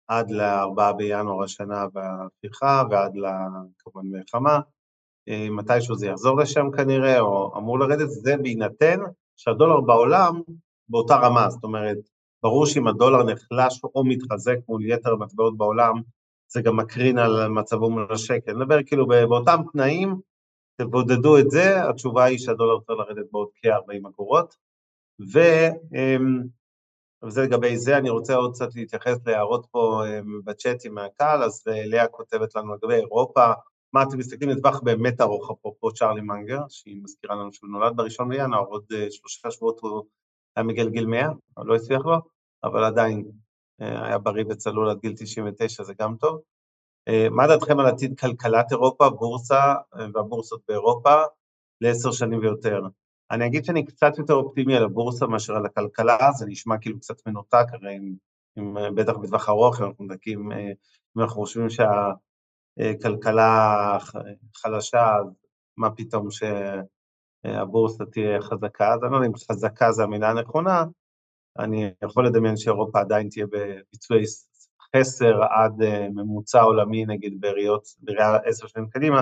עד ל-4 בינואר השנה בהפיכה ועד כמובן מלחמה. אה, מתישהו זה יחזור לשם כנראה, או אמור לרדת, זה בהינתן שהדולר בעולם באותה רמה, זאת אומרת, ברור שאם הדולר נחלש או מתחזק מול יתר המטבעות בעולם, זה גם מקרין על מצבו מול השקל. נדבר כאילו באותם תנאים, תבודדו את זה, התשובה היא שהדולר צריך לרדת בעוד כ-40 אגורות. אמ, וזה לגבי זה, אני רוצה עוד קצת להתייחס להערות פה אמ, בצ'אטים מהקהל, אז אה, לאה כותבת לנו לגבי אירופה, מה אתם מסתכלים לטווח באמת ארוך, אפרופו צ'ארלי מנגר, שהיא מזכירה לנו שהוא נולד בראשון בינואר, עוד אה, שלושה שבועות הוא היה מגלגל 100, לא הצליח לו, אבל עדיין אה, היה בריא וצלול עד גיל 99, זה גם טוב. אה, מה דעתכם על עתיד כלכלת אירופה, בורסה אה, והבורסות באירופה לעשר שנים ויותר? אני אגיד שאני קצת יותר אופטימי על הבורסה מאשר על הכלכלה, זה נשמע כאילו קצת מנותק, הרי אם, אם בטח בטווח ארוך, אנחנו מדקים, אם אנחנו חושבים שהכלכלה חלשה, מה פתאום שהבורסה תהיה חזקה, אז אני לא יודע אם חזקה זה המילה הנכונה, אני יכול לדמיין שאירופה עדיין תהיה בביצועי חסר עד אה, ממוצע עולמי, נגיד בראייה עשר שנים קדימה.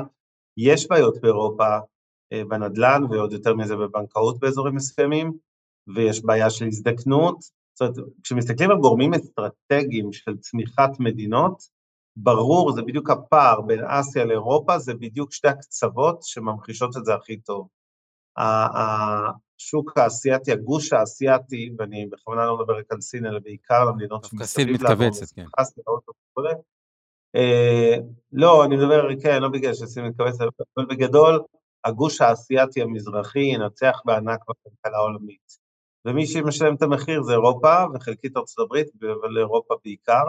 יש בעיות באירופה אה, בנדל"ן ועוד יותר מזה בבנקאות באזורים מסוימים, ויש בעיה של הזדקנות. זאת אומרת, כשמסתכלים על גורמים אסטרטגיים של צמיחת מדינות, ברור, זה בדיוק הפער בין אסיה לאירופה, זה בדיוק שתי הקצוות שממחישות את זה הכי טוב. השוק האסייתי, הגוש האסייתי, ואני בכוונה לא מדבר רק על סין, אלא בעיקר על המדינות לעבור. סין מתכווצת, כן. אה, לא, אני מדבר, כן, לא בגלל שסין מתכווצת, אבל בגדול, הגוש האסייתי המזרחי ינצח בענק בכלכלה העולמית. ומי שמשלם את המחיר זה אירופה, וחלקית ארצות הברית, אבל אירופה בעיקר.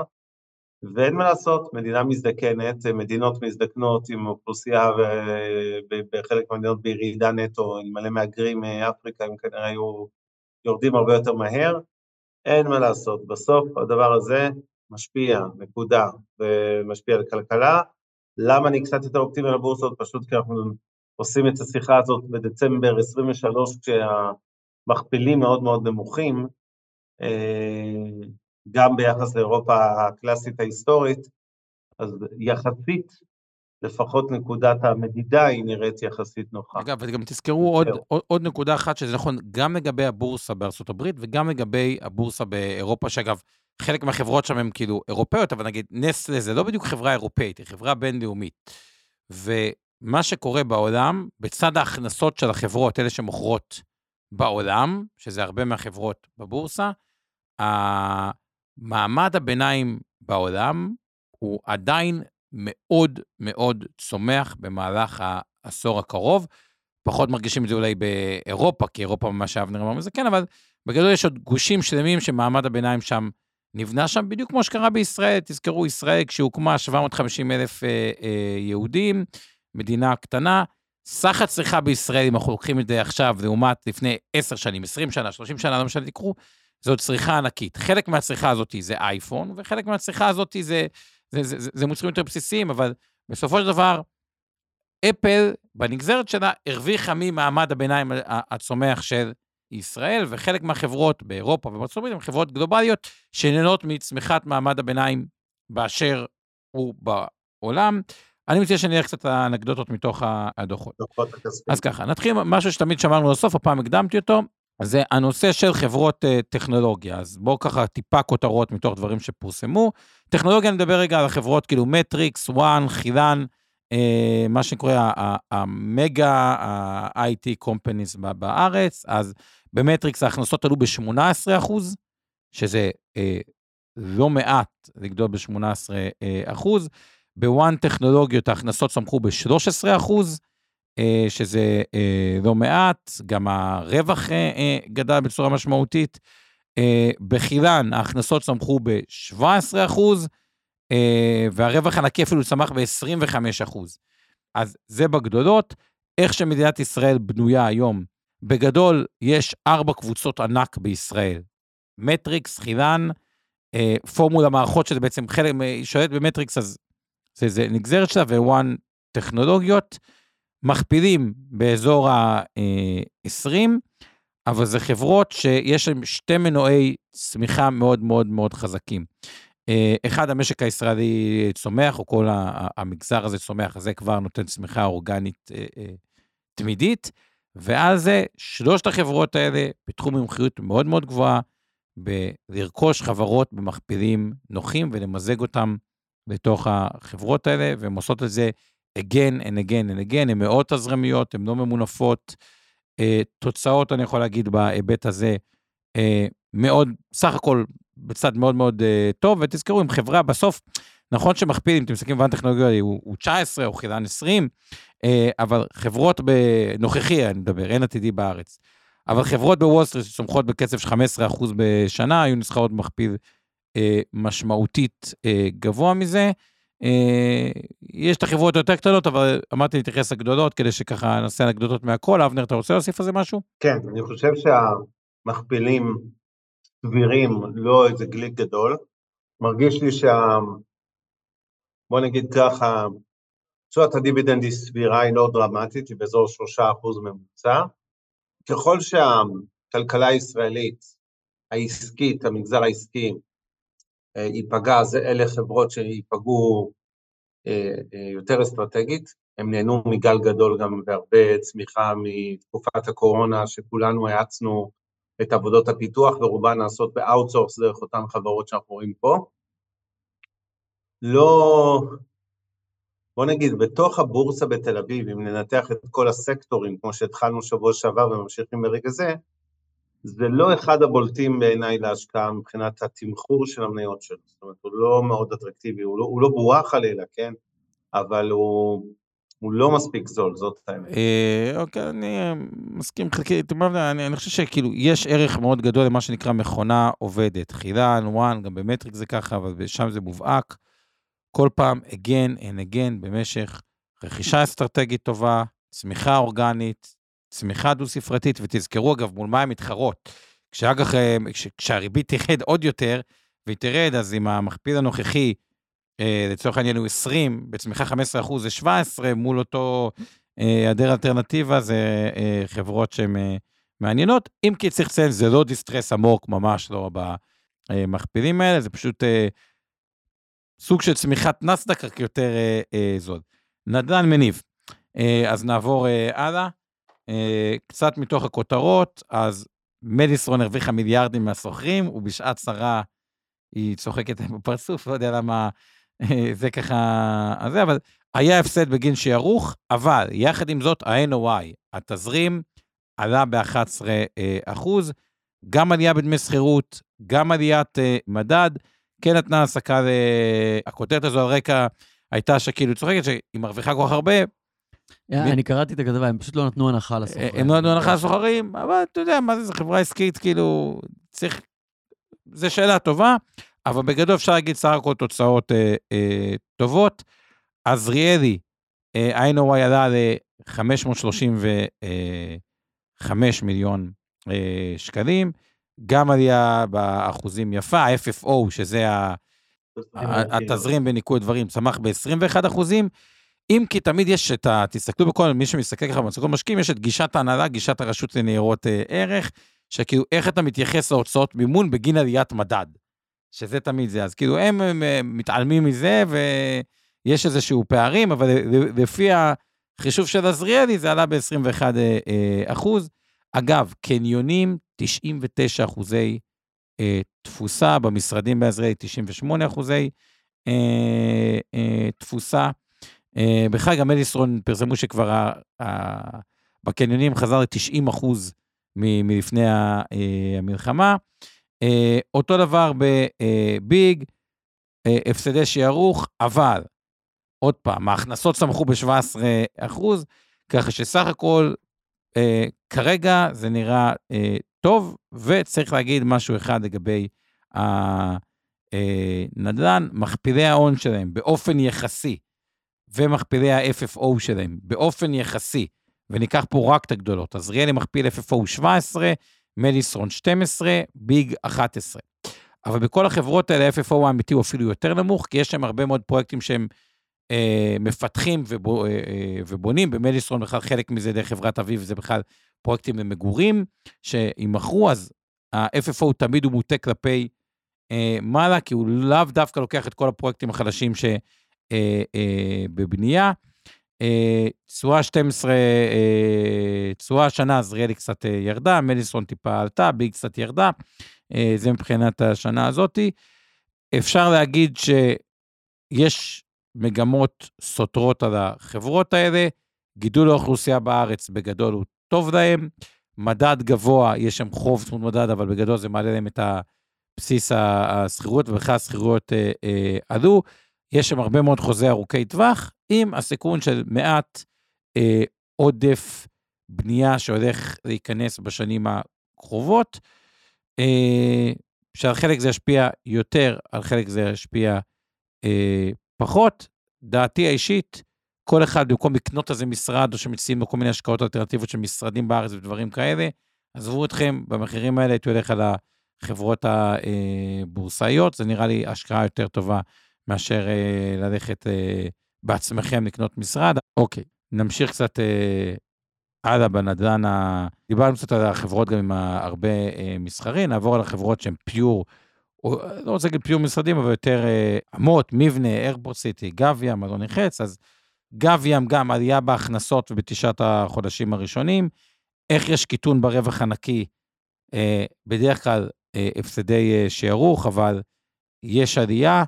ואין מה לעשות, מדינה מזדקנת, מדינות מזדקנות עם אוכלוסייה בחלק מהמדינות בירידה נטו, עם מלא מהגרים מאפריקה, הם כנראה היו יורדים הרבה יותר מהר, אין מה לעשות, בסוף הדבר הזה משפיע, נקודה, ומשפיע על הכלכלה. למה אני קצת יותר אופטימי על הבורסות? פשוט כי אנחנו עושים את השיחה הזאת בדצמבר 23, כשהמכפילים מאוד מאוד נמוכים, אה, גם ביחס לאירופה הקלאסית ההיסטורית, אז יחסית, לפחות נקודת המדידה היא נראית יחסית נוחה. אגב, וגם תזכרו עוד, עוד, עוד נקודה אחת, שזה נכון גם לגבי הבורסה בארצות הברית וגם לגבי הבורסה באירופה, שאגב, חלק מהחברות שם הן כאילו אירופאיות, אבל נגיד נסלה זה לא בדיוק חברה אירופאית, היא חברה בינלאומית. ומה שקורה בעולם, בצד ההכנסות של החברות, אלה שמוכרות בעולם, שזה הרבה מהחברות בבורסה, מעמד הביניים בעולם הוא עדיין מאוד מאוד צומח במהלך העשור הקרוב. פחות מרגישים את זה אולי באירופה, כי אירופה ממש אבנר אמר מזה, כן, אבל בגדול יש עוד גושים שלמים שמעמד הביניים שם נבנה שם, בדיוק כמו שקרה בישראל. תזכרו, ישראל כשהוקמה 750 אלף אה, אה, יהודים, מדינה קטנה, סך הצריכה בישראל, אם אנחנו לוקחים את זה עכשיו, לעומת לפני 10 שנים, 20 שנה, 30 שנה, לא משנה, תקחו, זאת צריכה ענקית. חלק מהצריכה הזאת זה אייפון, וחלק מהצריכה הזאת זה זה, זה, זה, זה מוצרים יותר בסיסיים, אבל בסופו של דבר, אפל, בנגזרת שלה, הרוויחה ממעמד הביניים הצומח של ישראל, וחלק מהחברות באירופה ובארצות הברית הן חברות גלובליות שנהנות מצמיחת מעמד הביניים באשר הוא בעולם. אני מציע שנראה קצת האנקדוטות מתוך הדוחות. אז ככה, נתחיל משהו שתמיד שמרנו לסוף, הפעם הקדמתי אותו, זה הנושא של חברות uh, טכנולוגיה. אז בואו ככה טיפה כותרות מתוך דברים שפורסמו. טכנולוגיה, אני מדבר רגע על החברות כאילו מטריקס, וואן, חילן, uh, מה שקורה המגה ה-IT companies בארץ, אז במטריקס ההכנסות עלו ב-18 אחוז, שזה uh, לא מעט לגדול ב-18 אחוז. בוואן טכנולוגיות ההכנסות צמחו ב-13 אחוז, אה, שזה אה, לא מעט, גם הרווח אה, גדל בצורה משמעותית. בחילן ההכנסות צמחו ב-17 אחוז, והרווח הנקי אפילו צמח ב-25 אחוז. אז זה בגדולות. איך שמדינת ישראל בנויה היום, בגדול יש ארבע קבוצות ענק בישראל. מטריקס, חילן, פורמולה מערכות שזה בעצם חלק, היא שולטת במטריקס, אז זה, זה נגזרת שלה, ווואן טכנולוגיות, מכפילים באזור ה-20, אבל זה חברות שיש להן שתי מנועי צמיחה מאוד מאוד מאוד חזקים. אחד, המשק הישראלי צומח, או כל המגזר הזה צומח, זה כבר נותן צמיחה אורגנית אה, אה, תמידית, ועל זה שלושת החברות האלה פיתחו מומחיות מאוד מאוד גבוהה בלרכוש חברות במכפילים נוחים ולמזג אותם בתוך החברות האלה, והן עושות את זה again and again and again, הן מאוד תזרמיות, הן לא ממונפות. Uh, תוצאות, אני יכול להגיד, בהיבט הזה, uh, מאוד, סך הכל, בצד מאוד מאוד uh, טוב, ותזכרו, עם חברה, בסוף, נכון שמכפיל, אם אתם מסתכלים במובן טכנולוגיה, הוא, הוא 19 או חילן 20, uh, אבל חברות בנוכחי, אני מדבר, אין עתידי בארץ, אבל חברות בוול סטריט שצומחות בקצב של 15% בשנה, היו נסחרות במכפיל אה, משמעותית אה, גבוה מזה. אה, יש את החברות היותר קטנות, אבל אמרתי להתייחס לגדולות, כדי שככה נעשה אנקדוטות מהכל. אבנר, אתה רוצה להוסיף על זה משהו? כן, אני חושב שהמכפילים סבירים, לא איזה גליק גדול. מרגיש לי שה... בוא נגיד ככה, תשואת הדיבידנד היא סבירה, היא לא דרמטית, היא באזור 3% ממוצע. ככל שהכלכלה הישראלית, העסקית, המגזר העסקי, ייפגע, זה אלה חברות שייפגעו אה, אה, יותר אסטרטגית, הם נהנו מגל גדול גם והרבה צמיחה מתקופת הקורונה, שכולנו האצנו את עבודות הפיתוח ורובן נעשות באאוטסורס דרך אותן חברות שאנחנו רואים פה. לא, בוא נגיד, בתוך הבורסה בתל אביב, אם ננתח את כל הסקטורים, כמו שהתחלנו שבוע שעבר וממשיכים ברגע זה, זה לא אחד הבולטים בעיניי להשקעה מבחינת התמחור של המניות שלו, זאת אומרת, הוא לא מאוד אטרקטיבי, הוא לא, הוא לא בועה חלילה, כן? אבל הוא, הוא לא מספיק זול, זאת האמת. אה, אוקיי, אני אה, מסכים חלקי, אני, אני חושב שכאילו, יש ערך מאוד גדול למה שנקרא מכונה עובדת. חילן, וואן, גם במטריק זה ככה, אבל שם זה מובהק. כל פעם, again and again, במשך רכישה אסטרטגית טובה, צמיחה אורגנית, צמיחה דו-ספרתית, ותזכרו אגב, מול מה הן מתחרות. כשאגח, אה, כשהריבית תרד עוד יותר, והיא תרד, אז עם המכפיל הנוכחי, אה, לצורך העניין הוא 20, בצמיחה 15 אחוז זה 17, מול אותו היעדר אלטרנטיבה, זה חברות שהן מעניינות. אם כי צריך לציין, זה לא דיסטרס עמוק, ממש לא במכפילים האלה, זה פשוט סוג של צמיחת נסדק, רק יותר זול. נדל"ן מניב. אז נעבור הלאה. אה, קצת מתוך הכותרות, אז מדיסרון הרוויחה מיליארדים מהסוחרים, ובשעת צרה היא צוחקת *laughs* בפרצוף, לא יודע למה אה, זה ככה, זה, אבל היה הפסד בגין שערוך, אבל יחד עם זאת, ה-NOI, התזרים, עלה ב-11 אה, אחוז, גם עלייה בדמי שכירות, גם עליית מדד, כן נתנה העסקה, הכותרת הזו על רקע הייתה שכאילו צוחקת שהיא מרוויחה כל כך הרבה, אני קראתי את הכתבה, הם פשוט לא נתנו הנחה לסוחרים. הם לא נתנו הנחה לסוחרים, אבל אתה יודע, מה זה, זו חברה עסקית, כאילו, צריך... זו שאלה טובה, אבל בגדול אפשר להגיד סך הכל תוצאות אה, אה, טובות. עזריאלי, אה, INOY עלה ל-535 מיליון אה, שקלים, גם עלייה באחוזים יפה, ה-FFO, שזה התזרים בניקוי דברים צמח ב-21 אחוזים, אם כי תמיד יש את ה... תסתכלו בכל, מי שמסתכל ככה במצגות משקיעים, יש את גישת ההנהלה, גישת הרשות לניירות אה, ערך, שכאילו, איך אתה מתייחס להוצאות מימון בגין עליית מדד. שזה תמיד זה. אז כאילו, הם, הם, הם מתעלמים מזה, ויש איזשהו פערים, אבל לפי החישוב של עזריאלי, זה עלה ב-21 אה, אה, אחוז. אגב, קניונים, 99 אחוזי אה, תפוסה, במשרדים בעזריאלי, 98 אחוזי אה, אה, תפוסה. אה, גם אליסרון פרסמו שכבר ה, ה, בקניונים חזר ל-90 אחוז מלפני אה, המלחמה. אה, אותו דבר בביג, הפסדי שערוך, אבל, עוד פעם, ההכנסות צמחו ב-17 אחוז, ככה שסך הכל, כרגע זה נראה טוב, וצריך להגיד משהו אחד לגבי הנדל"ן, מכפילי ההון שלהם באופן יחסי ומכפילי ה-FFO שלהם באופן יחסי, וניקח פה רק את הגדולות, אז ריאלי מכפיל FFO 17, מדיסרון 12, ביג 11. אבל בכל החברות האלה, FFO האמיתי הוא אפילו יותר נמוך, כי יש שם הרבה מאוד פרויקטים שהם אה, מפתחים ובו, אה, אה, ובונים. במדיסרון בכלל חלק מזה דרך חברת אביב, זה בכלל פרויקטים למגורים, שימכרו, אז ה-FFO תמיד הוא מוטה כלפי אה, מעלה, כי הוא לאו דווקא לוקח את כל הפרויקטים החדשים ש... אה, אה, בבנייה. אה, תשואה 12, תשואה השנה, עזריאלי קצת ירדה, מדיסון טיפה עלתה, ביג קצת ירדה. זה מבחינת השנה הזאתי. אפשר להגיד שיש מגמות סותרות על החברות האלה. גידול האוכלוסייה בארץ בגדול הוא טוב להם. מדד גבוה, יש שם חוב צמוד מדד, אבל בגדול זה מעלה להם את בסיס השכירות, ובכלל השכירויות עלו. יש שם הרבה מאוד חוזי ארוכי טווח, עם הסיכון של מעט אה, עודף בנייה שהולך להיכנס בשנים הקרובות, אה, שעל חלק זה ישפיע יותר, על חלק זה ישפיע אה, פחות. דעתי האישית, כל אחד במקום לקנות איזה משרד, או שמציעים לו כל מיני השקעות אלטרנטיביות של משרדים בארץ ודברים כאלה, עזבו אתכם, במחירים האלה הייתי הולך על החברות הבורסאיות, זה נראה לי השקעה יותר טובה מאשר אה, ללכת אה, בעצמכם לקנות משרד. אוקיי, נמשיך קצת אה, הלאה בנדל"ן, ה... דיברנו קצת על החברות גם עם הרבה אה, מסחרי, נעבור על החברות שהן פיור, או, לא רוצה להגיד פיור משרדים, אבל יותר אה, אמות, מבנה, איירפורט סיטי, גביה, מלון נחץ, אז גביאם גם עלייה בהכנסות ובתשעת החודשים הראשונים. איך יש קיטון ברווח הנקי? אה, בדרך כלל אה, הפסדי אה, שערוך, אבל יש עלייה.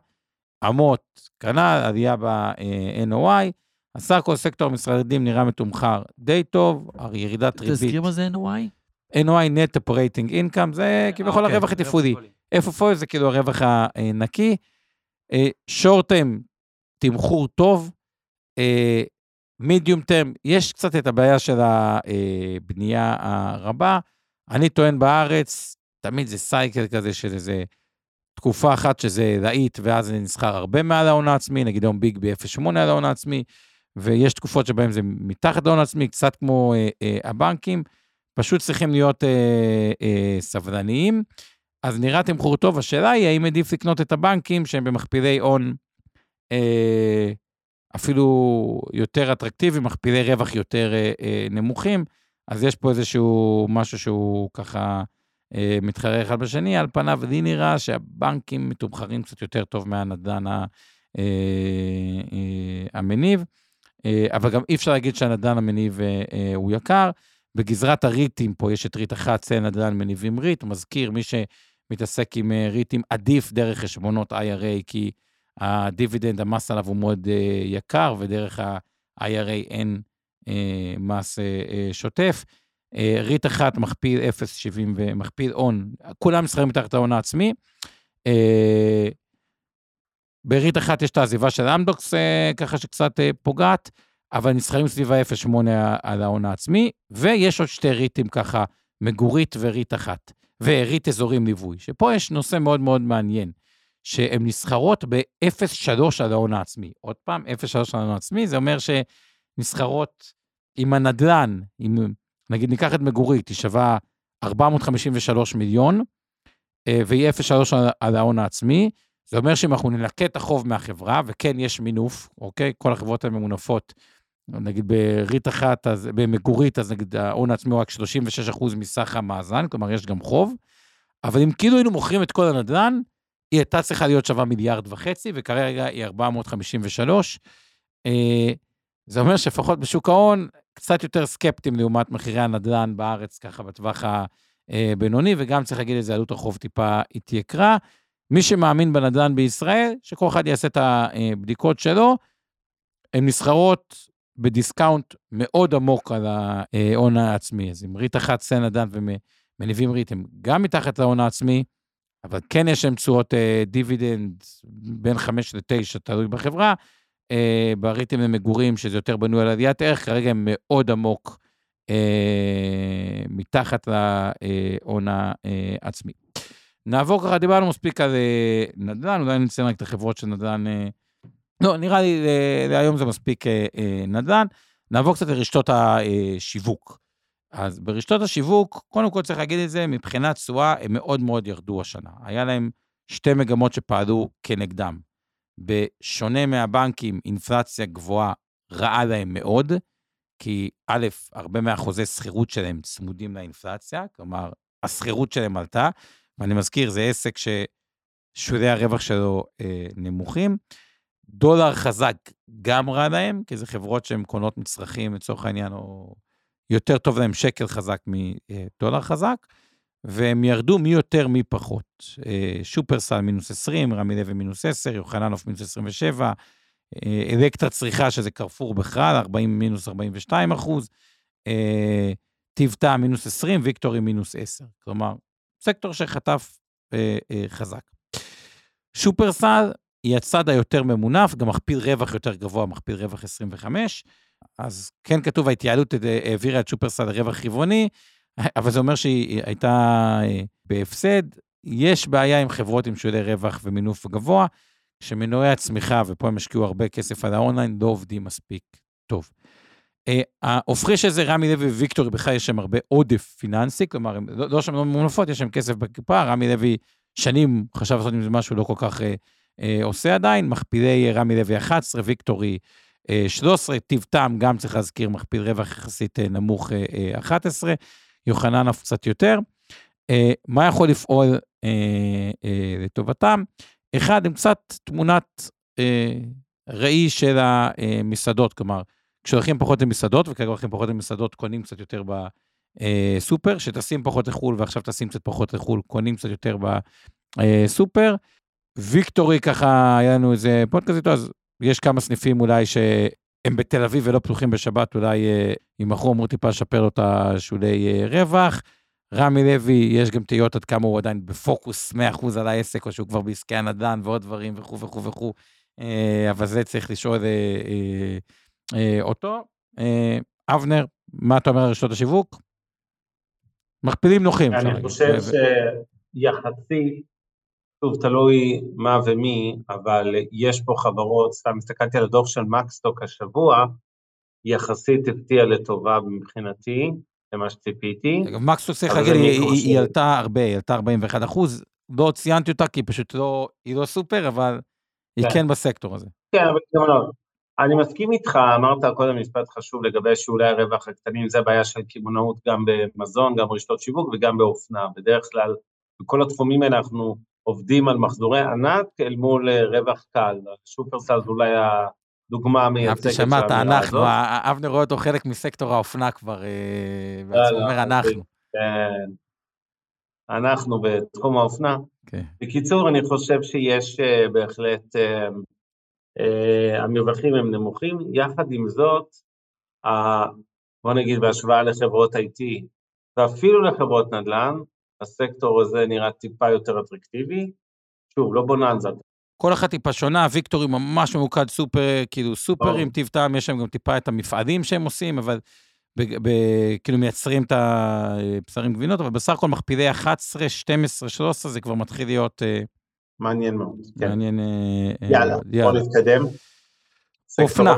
אמות, כנ"ל, עלייה ב-NOI. הסך הכל סקטור המשרדים נראה מתומחר די טוב, ירידת ריבית. תזכיר מה זה NOI? NOI, Net Operating Income, זה כביכול אוקיי, הרווח התפעולי. FFO זה כאילו הרווח הנקי. שורט אה, תמחור טוב. מידיום טרם, יש קצת את הבעיה של הבנייה הרבה. אני טוען בארץ, תמיד זה סייקל כזה של איזה תקופה אחת שזה להיט, ואז זה נסחר הרבה מעל ההון העצמי, נגיד היום ביג ב-0.8 על ההון העצמי, ויש תקופות שבהן זה מתחת להון העצמי, קצת כמו אה, אה, הבנקים, פשוט צריכים להיות אה, אה, סבלניים. אז נראה תמחור טוב, השאלה היא האם עדיף לקנות את הבנקים שהם במכפילי הון אה, אפילו יותר אטרקטיביים, מכפילי רווח יותר אה, אה, נמוכים, אז יש פה איזשהו משהו שהוא ככה... אה, מתחרה אחד בשני, על פניו לי נראה שהבנקים מתומחרים קצת יותר טוב מהנדל"ן אה, אה, המניב, אבל גם אי אפשר להגיד שהנדל"ן המניב הוא יקר. בגזרת הריטים פה יש את ריט אחת, זה נדל"ן מניבים ריט, מזכיר, מי שמתעסק עם ריטים עדיף דרך חשבונות IRA, כי הדיבידנד, המס עליו הוא מאוד יקר, ודרך ה-IRA אין מס שוטף. אה, ריט אחת מכפיל 0.70 ומכפיל הון, כולם נסחרים מתחת ההון העצמי. אה, בריט אחת יש את העזיבה של אמדוקס, אה, ככה שקצת פוגעת, אבל נסחרים סביב ה-0.8 על ההון העצמי, ויש עוד שתי ריטים ככה, מגורית וריט אחת, וריט אזורים ליווי, שפה יש נושא מאוד מאוד מעניין, שהן נסחרות ב-0.3 על ההון העצמי. עוד פעם, 0.3 על ההון העצמי, זה אומר שנסחרות עם הנדלן, עם נגיד ניקח את מגורית, היא שווה 453 מיליון, אה, והיא 0.3 על ההון העצמי, זה אומר שאם אנחנו ננקה את החוב מהחברה, וכן, יש מינוף, אוקיי? כל החברות האלה ממונפות, נגיד ברית אחת, אז במגורית, אז נגיד ההון העצמי הוא רק 36% מסך המאזן, כלומר, יש גם חוב, אבל אם כאילו היינו מוכרים את כל הנדל"ן, היא הייתה צריכה להיות שווה מיליארד וחצי, וכרגע היא 453. אה, זה אומר שלפחות בשוק ההון, קצת יותר סקפטיים לעומת מחירי הנדל"ן בארץ, ככה בטווח הבינוני, וגם צריך להגיד איזה עלות החוב טיפה התייקרה. מי שמאמין בנדל"ן בישראל, שכל אחד יעשה את הבדיקות שלו, הן נסחרות בדיסקאונט מאוד עמוק על ההון העצמי. אז אם ריט אחת סן נדל"ן ומניבים ריט הם גם מתחת להון העצמי, אבל כן יש להם תשואות דיבידנד בין 5 ל-9, תלוי בחברה. אה, בריטים למגורים, שזה יותר בנוי על עליית ערך, כרגע הם מאוד עמוק אה, מתחת להון העצמי. נעבור ככה, דיברנו מספיק על אה, נדל"ן, אולי נציין רק את החברות של נדל"ן. אה, לא, נראה לי אה, להיום זה מספיק אה, אה, נדל"ן. נעבור קצת לרשתות השיווק. אז ברשתות השיווק, קודם כל צריך להגיד את זה, מבחינת תשואה, הם מאוד מאוד ירדו השנה. היה להם שתי מגמות שפעלו כנגדם. בשונה מהבנקים, אינפלציה גבוהה רעה להם מאוד, כי א', הרבה מהחוזי שכירות שלהם צמודים לאינפלציה, כלומר, השכירות שלהם עלתה, ואני מזכיר, זה עסק ששולי הרווח שלו אה, נמוכים. דולר חזק גם רע להם, כי זה חברות שהן קונות מצרכים, לצורך העניין, או יותר טוב להם שקל חזק מדולר חזק, והם ירדו מי יותר מי פחות. אה, שופרסל מינוס 20, רמי לוי מינוס 10, יוחננוף מינוס 27, אה, אלקטרה צריכה, שזה קרפור בכלל, 40 מינוס 42 אחוז, אה, טיבטה מינוס 20, ויקטורי מינוס 10. כלומר, סקטור שחטף חזק. שופרסל היא הצד היותר ממונף, גם מכפיל רווח יותר גבוה, מכפיל רווח 25, אז כן כתוב, ההתייעלות העבירה את שופרסל לרווח רבעוני, אבל זה אומר שהיא הייתה אה, בהפסד. יש בעיה עם חברות עם שולי רווח ומינוף גבוה, שמנועי הצמיחה, ופה הם השקיעו הרבה כסף על האונליין, לא עובדים מספיק טוב. אה, ההופכי של זה, רמי לוי וויקטורי, בכלל יש שם הרבה עודף פיננסי, כלומר, הם לא, לא שם לא ממונפות, יש שם כסף בקופה, רמי לוי שנים חשב לעשות עם זה משהו, לא כל כך אה, אה, עושה עדיין, מכפילי רמי לוי 11, ויקטורי 13, טיב טעם, גם צריך להזכיר, מכפיל רווח יחסית נמוך 11, יוחנן אף קצת יותר. מה יכול לפעול לטובתם? אחד, עם קצת תמונת ראי של המסעדות, כלומר, כשהולכים פחות למסעדות, וכרגע הולכים פחות למסעדות, קונים קצת יותר בסופר, שטסים פחות לחו"ל ועכשיו טסים קצת פחות לחו"ל, קונים קצת יותר בסופר. ויקטורי, ככה, היה לנו איזה פודקאסט איתו, אז יש כמה סניפים אולי שהם בתל אביב ולא פתוחים בשבת, אולי יימכרו, אמרו טיפה לשפר לו את השולי אה, רווח. רמי לוי, יש גם תהיות עד כמה הוא עדיין בפוקוס 100% על העסק, או שהוא כבר בעסקי הנדל"ן ועוד דברים וכו' וכו' וכו', אה, אבל זה צריך לשאול אה, אותו. אבנר, מה אתה אומר על רשתות השיווק? מכפילים נוחים. אני חושב שיחסית שוב, תלוי מה ומי, אבל יש פה חברות, סתם הסתכלתי על הדוח של מקסטוק השבוע, יחסית הפתיעה לטובה מבחינתי, למה שציפיתי. אגב, מקסטוק צריך להגיד, היא עלתה הרבה, היא עלתה 41 אחוז, לא ציינתי אותה כי פשוט לא, היא לא סופר, אבל היא כן, כן בסקטור הזה. כן, אבל גם לא. אני מסכים איתך, אמרת קודם משפט חשוב לגבי שאולי הרווח הקטנים, זה בעיה של קמעונאות גם במזון, גם ברשתות שיווק וגם באופנה. בדרך כלל, בכל התחומים האלה אנחנו עובדים על מחזורי ענק אל מול אה, רווח קל. שופרסל זה אולי הדוגמה המייצגת של האמירה הזאת. שמעת, אנחנו, אבנר רואה אותו חלק מסקטור האופנה כבר, אה, הוא אומר אנחנו. כן, אנחנו בתחום האופנה. כן. בקיצור, אני חושב שיש אה, בהחלט, המרווחים הם נמוכים, יחד עם זאת, בוא נגיד בהשוואה לחברות IT, ואפילו לחברות נדל"ן, הסקטור הזה נראה טיפה יותר אטרקטיבי. שוב, לא בוננזה. כל אחת טיפה שונה, ויקטורי ממש ממוקד סופר, כאילו סופרים, טיב טעם, יש שם גם טיפה את המפעלים שהם עושים, אבל ב, ב, כאילו מייצרים את הבשרים גבינות, אבל בסך הכל מכפילי 11, 12, 13, זה כבר מתחיל להיות... אה, מעניין מאוד. כן. מעניין... יאללה, יאללה. בוא נתקדם. אופנה.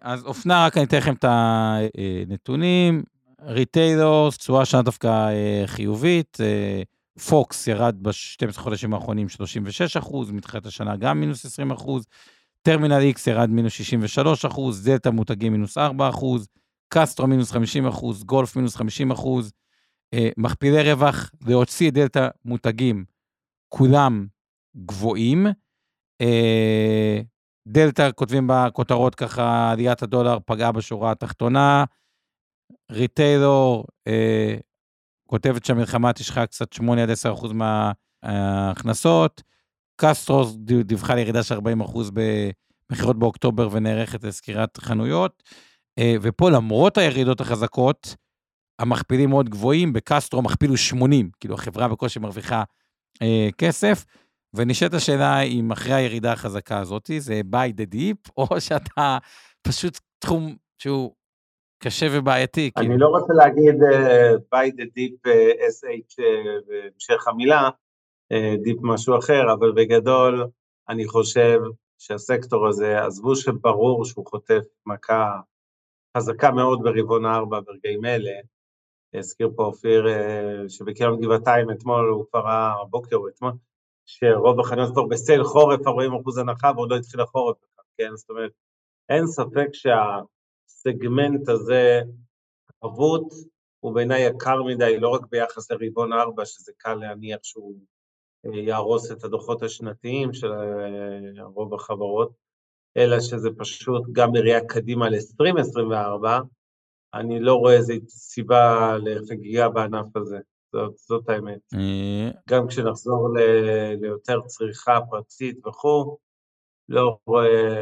אז אופנה, רק אני אתן לכם את הנתונים. ריטיילורס, תשואה שנה דווקא אה, חיובית, אה, פוקס ירד ב-12 חודשים האחרונים 36 אחוז, מתחילת השנה גם מינוס 20 אחוז, טרמינל X ירד מינוס 63 אחוז, דלתא מותגים מינוס 4 אחוז, קסטרו מינוס 50 אחוז, גולף מינוס 50 אחוז, אה, מכפילי רווח להוציא דלתא מותגים, כולם גבוהים. אה, דלתא כותבים בכותרות ככה, עליית הדולר פגעה בשורה התחתונה. ריטיילור אה, כותבת שהמלחמה תשחק קצת 8 עד 10 אחוז מההכנסות. קסטרוס דיווחה לירידה של 40 אחוז במכירות באוקטובר ונערכת לסקירת חנויות. אה, ופה למרות הירידות החזקות, המכפילים מאוד גבוהים, בקסטרו מכפיל הוא 80, כאילו החברה בקושי מרוויחה אה, כסף. ונשאלת השאלה אם אחרי הירידה החזקה הזאת, זה by the deep, *laughs* או שאתה פשוט תחום שהוא קשה ובעייתי. אני כאילו. לא רוצה להגיד uh, by the deep uh, sh בהמשך uh, המילה, uh, deep משהו אחר, אבל בגדול אני חושב שהסקטור הזה, עזבו שברור שהוא חוטף מכה חזקה מאוד ברבעון הארבע ברגעים אלה, הזכיר פה אופיר uh, שבקרם גבעתיים אתמול, הוא כבר ראה, הבוקר או אתמול, שרוב החנויות כבר בסייל חורף, 40 אחוז הנחה ועוד לא התחיל החורף, כן? זאת אומרת, אין ספק שהסגמנט הזה, חבות, הוא בעיניי יקר מדי, לא רק ביחס לרבעון 4, שזה קל להניח שהוא אה, יהרוס את הדוחות השנתיים של אה, רוב החברות, אלא שזה פשוט גם בראייה קדימה ל-2024, אני לא רואה איזו סיבה לחגיגה בענף הזה. זאת, זאת האמת. אה, גם כשנחזור ל, ליותר צריכה פרטית וכו', לא,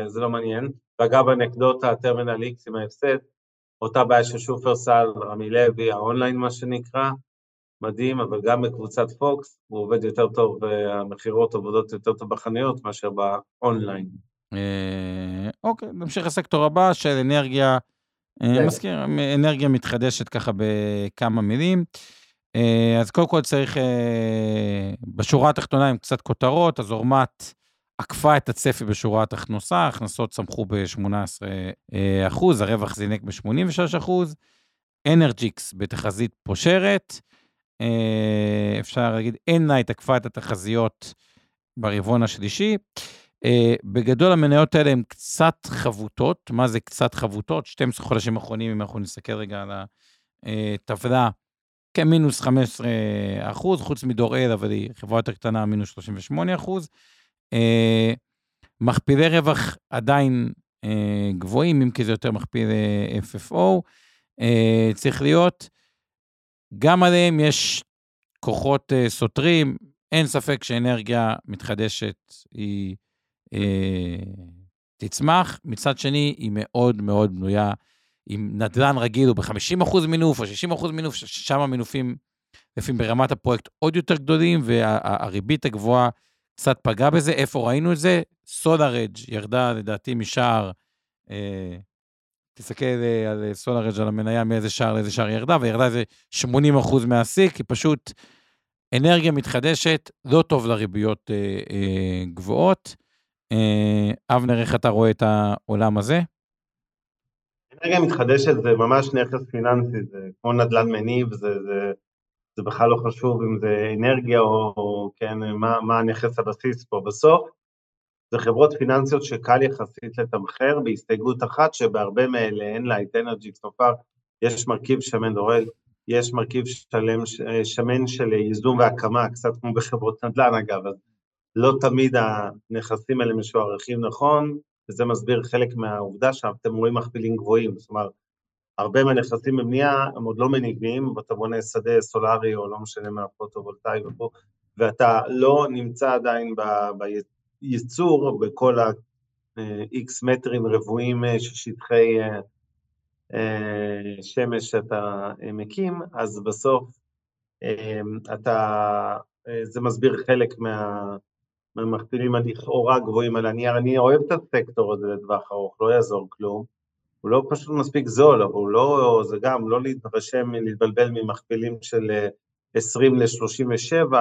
זה לא מעניין. ואגב, אנקדוטה, הטרמינל X עם ההפסד, אותה בעיה של שופרסל, רמי לוי, האונליין מה שנקרא, מדהים, אבל גם בקבוצת פוקס הוא עובד יותר טוב, והמכירות עובדות יותר טוב בחנויות מאשר באונליין. אה, אוקיי, נמשיך לסקטור הבא של אנרגיה, אה, מזכיר, אנרגיה מתחדשת ככה בכמה מילים. אה, אז קודם כל צריך, בשורה התחתונה עם קצת כותרות, אז אורמת עקפה את הצפי בשורת הכנסה, ההכנסות צמחו ב-18 אה, אחוז, הרווח זינק ב-86 אחוז, אנרג'יקס בתחזית פושרת, אפשר להגיד, אננייט עקפה את התחזיות ברבעון השלישי. בגדול המניות האלה הן קצת חבוטות, מה זה קצת חבוטות? 12 חודשים אחרונים, אם אנחנו נסתכל רגע על הטבלה, כמינוס 15 אחוז, חוץ מדור אל, אבל היא חברה יותר קטנה, מינוס 38 אחוז. אה, מכפילי רווח עדיין אה, גבוהים, אם כי זה יותר מכפיל אה, FFO. צריך להיות, גם עליהם יש כוחות סותרים, אין ספק שאנרגיה מתחדשת היא אה, תצמח, מצד שני היא מאוד מאוד בנויה אם נדל"ן רגיל הוא ב-50% מינוף או 60% מינוף, שם המינופים לפעמים ברמת הפרויקט עוד יותר גדולים, והריבית הגבוהה קצת פגעה בזה. איפה ראינו את זה? סולארג' ירדה לדעתי משער, אה, תסתכל אה, על סולארג' על המניה מאיזה שער לאיזה שער ירדה, וירדה איזה 80% מהשיא, כי פשוט אנרגיה מתחדשת, לא טוב לריביות אה, אה, גבוהות. אה, אבנר, איך אתה רואה את העולם הזה? אנרגיה מתחדשת זה ממש נכס פיננסי, זה כמו נדל"ן מניב, זה, זה, זה בכלל לא חשוב אם זה אנרגיה או, או כן, מה, מה הנכס הבסיס פה. בסוף זה חברות פיננסיות שקל יחסית לתמחר, בהסתייגות אחת שבהרבה מאלה אין לה את אנרג'י סופר, יש מרכיב שמן דורל, יש מרכיב שלם, שמן של ייזום והקמה, קצת כמו בחברות נדל"ן אגב, אז לא תמיד הנכסים האלה משוערכים נכון, וזה מסביר חלק מהעובדה שאתם רואים מכפילים גבוהים, זאת אומרת, הרבה מהנכסים בבנייה הם עוד לא מניבים, ואתה בונה שדה סולארי או לא משנה מה פוטו-וולטאי ופה, ואתה לא נמצא עדיין בייצור בכל ה-X מטרים רבועים של שטחי אה, שמש שאתה מקים, אז בסוף אה, אתה, אה, זה מסביר חלק מה... מהמכפילים הלכאורה גבוהים על הנייר, אני אוהב את הסקטור הזה לטווח ארוך, לא יעזור כלום. הוא לא פשוט מספיק זול, אבל הוא לא, זה גם לא להתרשם, להתבלבל ממכפילים של 20 אה, ל-37,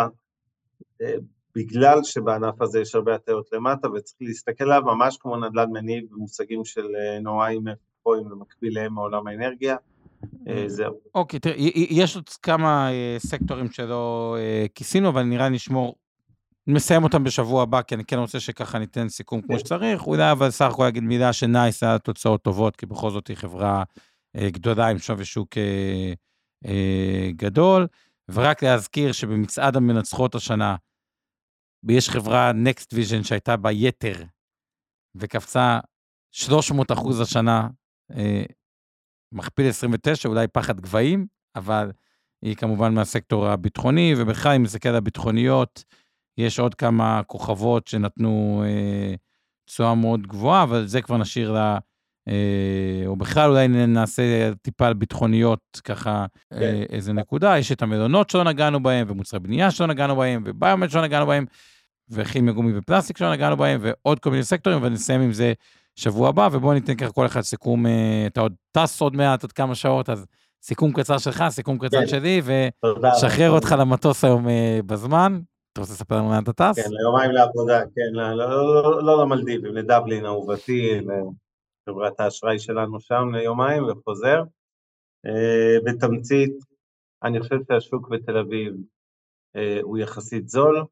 אה, בגלל שבענף הזה יש הרבה הטיות למטה, וצריך להסתכל עליו ממש כמו נדל"ן מניב במושגים של נוראים אפויים ומקביליהם מעולם האנרגיה. זהו. אוקיי, תראה, יש עוד כמה סקטורים שלא כיסינו, אבל נראה נשמור נסיים אותם בשבוע הבא, כי אני כן רוצה שככה ניתן סיכום כמו שצריך. אולי אבל סך הכל להגיד מילה שנייס היה תוצאות טובות, כי בכל זאת היא חברה אה, גדולה עם שווי שוק אה, אה, גדול. ורק להזכיר שבמצעד המנצחות השנה, יש חברה Next Vision שהייתה בה יתר, וקפצה 300 אחוז השנה, מכפיל 29, אולי פחד גבהים, אבל היא כמובן מהסקטור הביטחוני, ובכלל, אם נסתכל על הביטחוניות, יש עוד כמה כוכבות שנתנו אה, תשואה אה, מאוד גבוהה, אבל זה כבר נשאיר לה, אה, או בכלל אולי נעשה טיפה על ביטחוניות, ככה כן. אה, איזה נקודה. יש את המלונות שלא נגענו בהם, ומוצרי בנייה שלא נגענו בהם, וביומט שלא נגענו בהם, וכימיה גומי ופלסטיק שלא נגענו בהם, ועוד כל מיני סקטורים, ונסיים עם זה שבוע הבא, ובואו ניתן ככה כל אחד סיכום, אה, אתה עוד טס עוד מעט, עוד כמה שעות, אז סיכום קצר שלך, סיכום קצר כן. שלי, ושחרר אותך למטוס היום אה, בזמן. אתה רוצה לספר לנו לאן אתה טס? כן, ליומיים לעבודה, כן, לא, לא, לא, לא למלדיבים, לדבלין אהובתי, לחברת האשראי שלנו שם ליומיים וחוזר. אה, בתמצית, אני חושב שהשוק בתל אביב אה, הוא יחסית זול,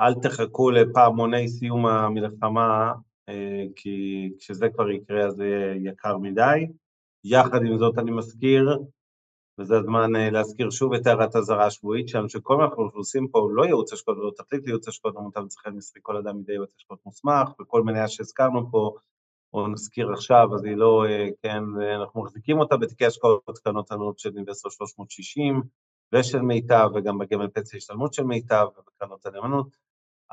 אל תחכו לפעמוני סיום המלחמה, אה, כי כשזה כבר יקרה אז זה יקר מדי. יחד עם זאת אני מזכיר וזה הזמן אה, להזכיר שוב את הערת אזהרה השבועית שלנו, שכל מה שאנחנו עושים פה הוא לא ייעוץ השקעות ולא תחליט לייעוץ השקעות, המוטב לצרכן מסחרי כל אדם מדי ייעוץ השקעות מוסמך, וכל מניה שהזכרנו פה, או נזכיר עכשיו, אז היא לא, אה, כן, אנחנו מחזיקים אותה בתיקי השקעות קטנות ענות של אינבסטור 360 ושל מיטב, וגם בגמל פנסיה השתלמות של מיטב ובקרנות הנאמנות,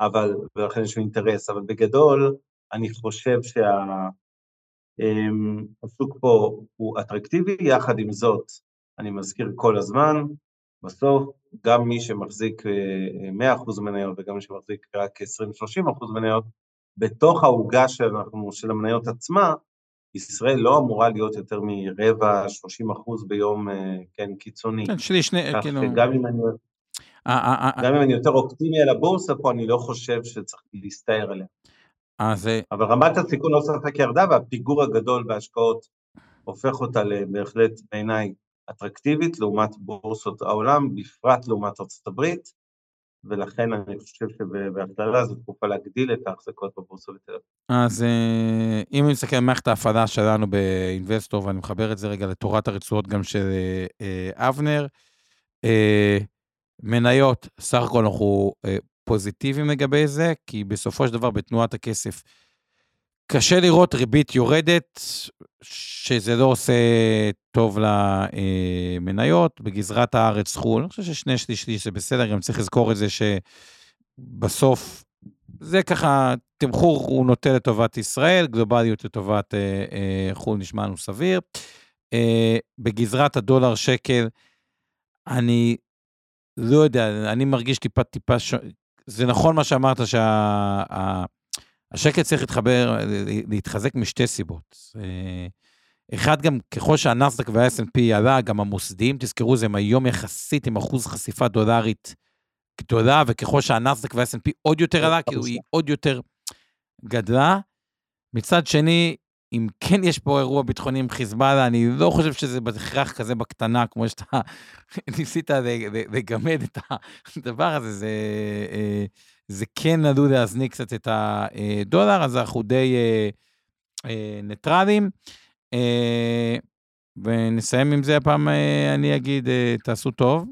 אבל, ולכן יש לי אינטרס, אבל בגדול, אני חושב שהשוק אמ, פה הוא אטרקטיבי, יחד עם זאת, אני מזכיר כל הזמן, בסוף גם מי שמחזיק 100% אה, מניות וגם מי שמחזיק רק 20-30% מניות, בתוך העוגה שאנחנו, של המניות עצמה, ישראל לא אמורה להיות יותר מרבע, 30 אחוז ביום, אה, כן, קיצוני. כן, שלי שני, כאילו... גם אם אני... גם אם אני יותר אופטימי על הבורסה פה, אני לא חושב שצריך להסתער עליה. אבל רמת הסיכון לא ספק ירדה, והפיגור הגדול בהשקעות הופך אותה בהחלט בעיניי אטרקטיבית לעומת בורסות העולם, בפרט לעומת הברית, ולכן אני חושב שבהכללה זו תקופה להגדיל את ההחזקות בבורסה לתל אביב. אז אה, אם אני מסתכל על מערכת ההפעלה שלנו באינבסטור, ואני מחבר את זה רגע לתורת הרצועות גם של אה, אבנר, אה, מניות, סך הכל אנחנו פוזיטיביים לגבי זה, כי בסופו של דבר בתנועת הכסף, קשה לראות ריבית יורדת, שזה לא עושה טוב למניות. בגזרת הארץ חו"ל, אני חושב ששני שליש שליש זה בסדר, גם צריך לזכור את זה שבסוף, זה ככה, תמחור הוא נוטה לטובת ישראל, גלובליות לטובת אה, אה, חו"ל נשמע לנו סביר. אה, בגזרת הדולר שקל, אני לא יודע, אני מרגיש טיפה טיפה, ש... זה נכון מה שאמרת, שה... השקט צריך להתחבר, להתחזק משתי סיבות. אה, אחד, גם ככל שהנסדק וה snp עלה, גם המוסדיים, תזכרו, זה הם היום יחסית עם אחוז חשיפה דולרית גדולה, וככל שהנסדק וה snp עוד יותר עלה, כאילו היא עוד יותר גדלה. מצד שני, אם כן יש פה אירוע ביטחוני עם חיזבאללה, אני לא חושב שזה בהכרח כזה בקטנה, כמו שאתה *laughs* ניסית לגמד את הדבר הזה, זה... אה, זה כן עלול להזניק קצת את הדולר, אז אנחנו די אה, אה, ניטרלים. אה, ונסיים עם זה הפעם, אה, אני אגיד, אה, תעשו טוב.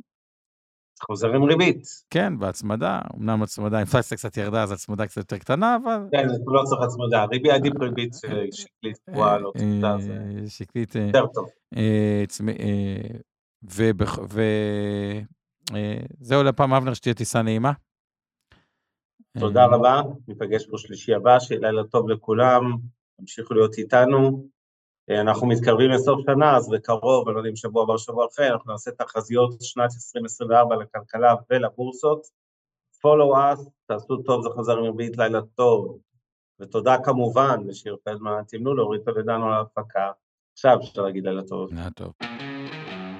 חוזר עם ריבית. כן, והצמדה, אמנם הצמדה, אינפלציה קצת ירדה, אז הצמדה קצת יותר קטנה, אבל... כן, לא צריך הצמדה, ריבית עדיף ריבית שקלית גבוהה, לא צמדה, זה שקלית... יותר טוב. וזהו לפעם, אבנר, שתהיה טיסה נעימה. תודה אה, רבה, ניפגש פה שלישי הבא, שיהיה לילה טוב לכולם, תמשיכו להיות איתנו. אה, אנחנו מתקרבים לסוף שנה, אז בקרוב, אני לא יודע אם שבוע הבא שבוע אחרי, אנחנו נעשה תחזיות שנת 2024 לכלכלה ולבורסות. follow us, תעשו טוב, זה חוזר ריבית, לילה טוב. ותודה כמובן לשיר פלדמן, תמנו להוריד את הלדנו על ההפקה. עכשיו אפשר להגיד לילה טוב. לילה טוב.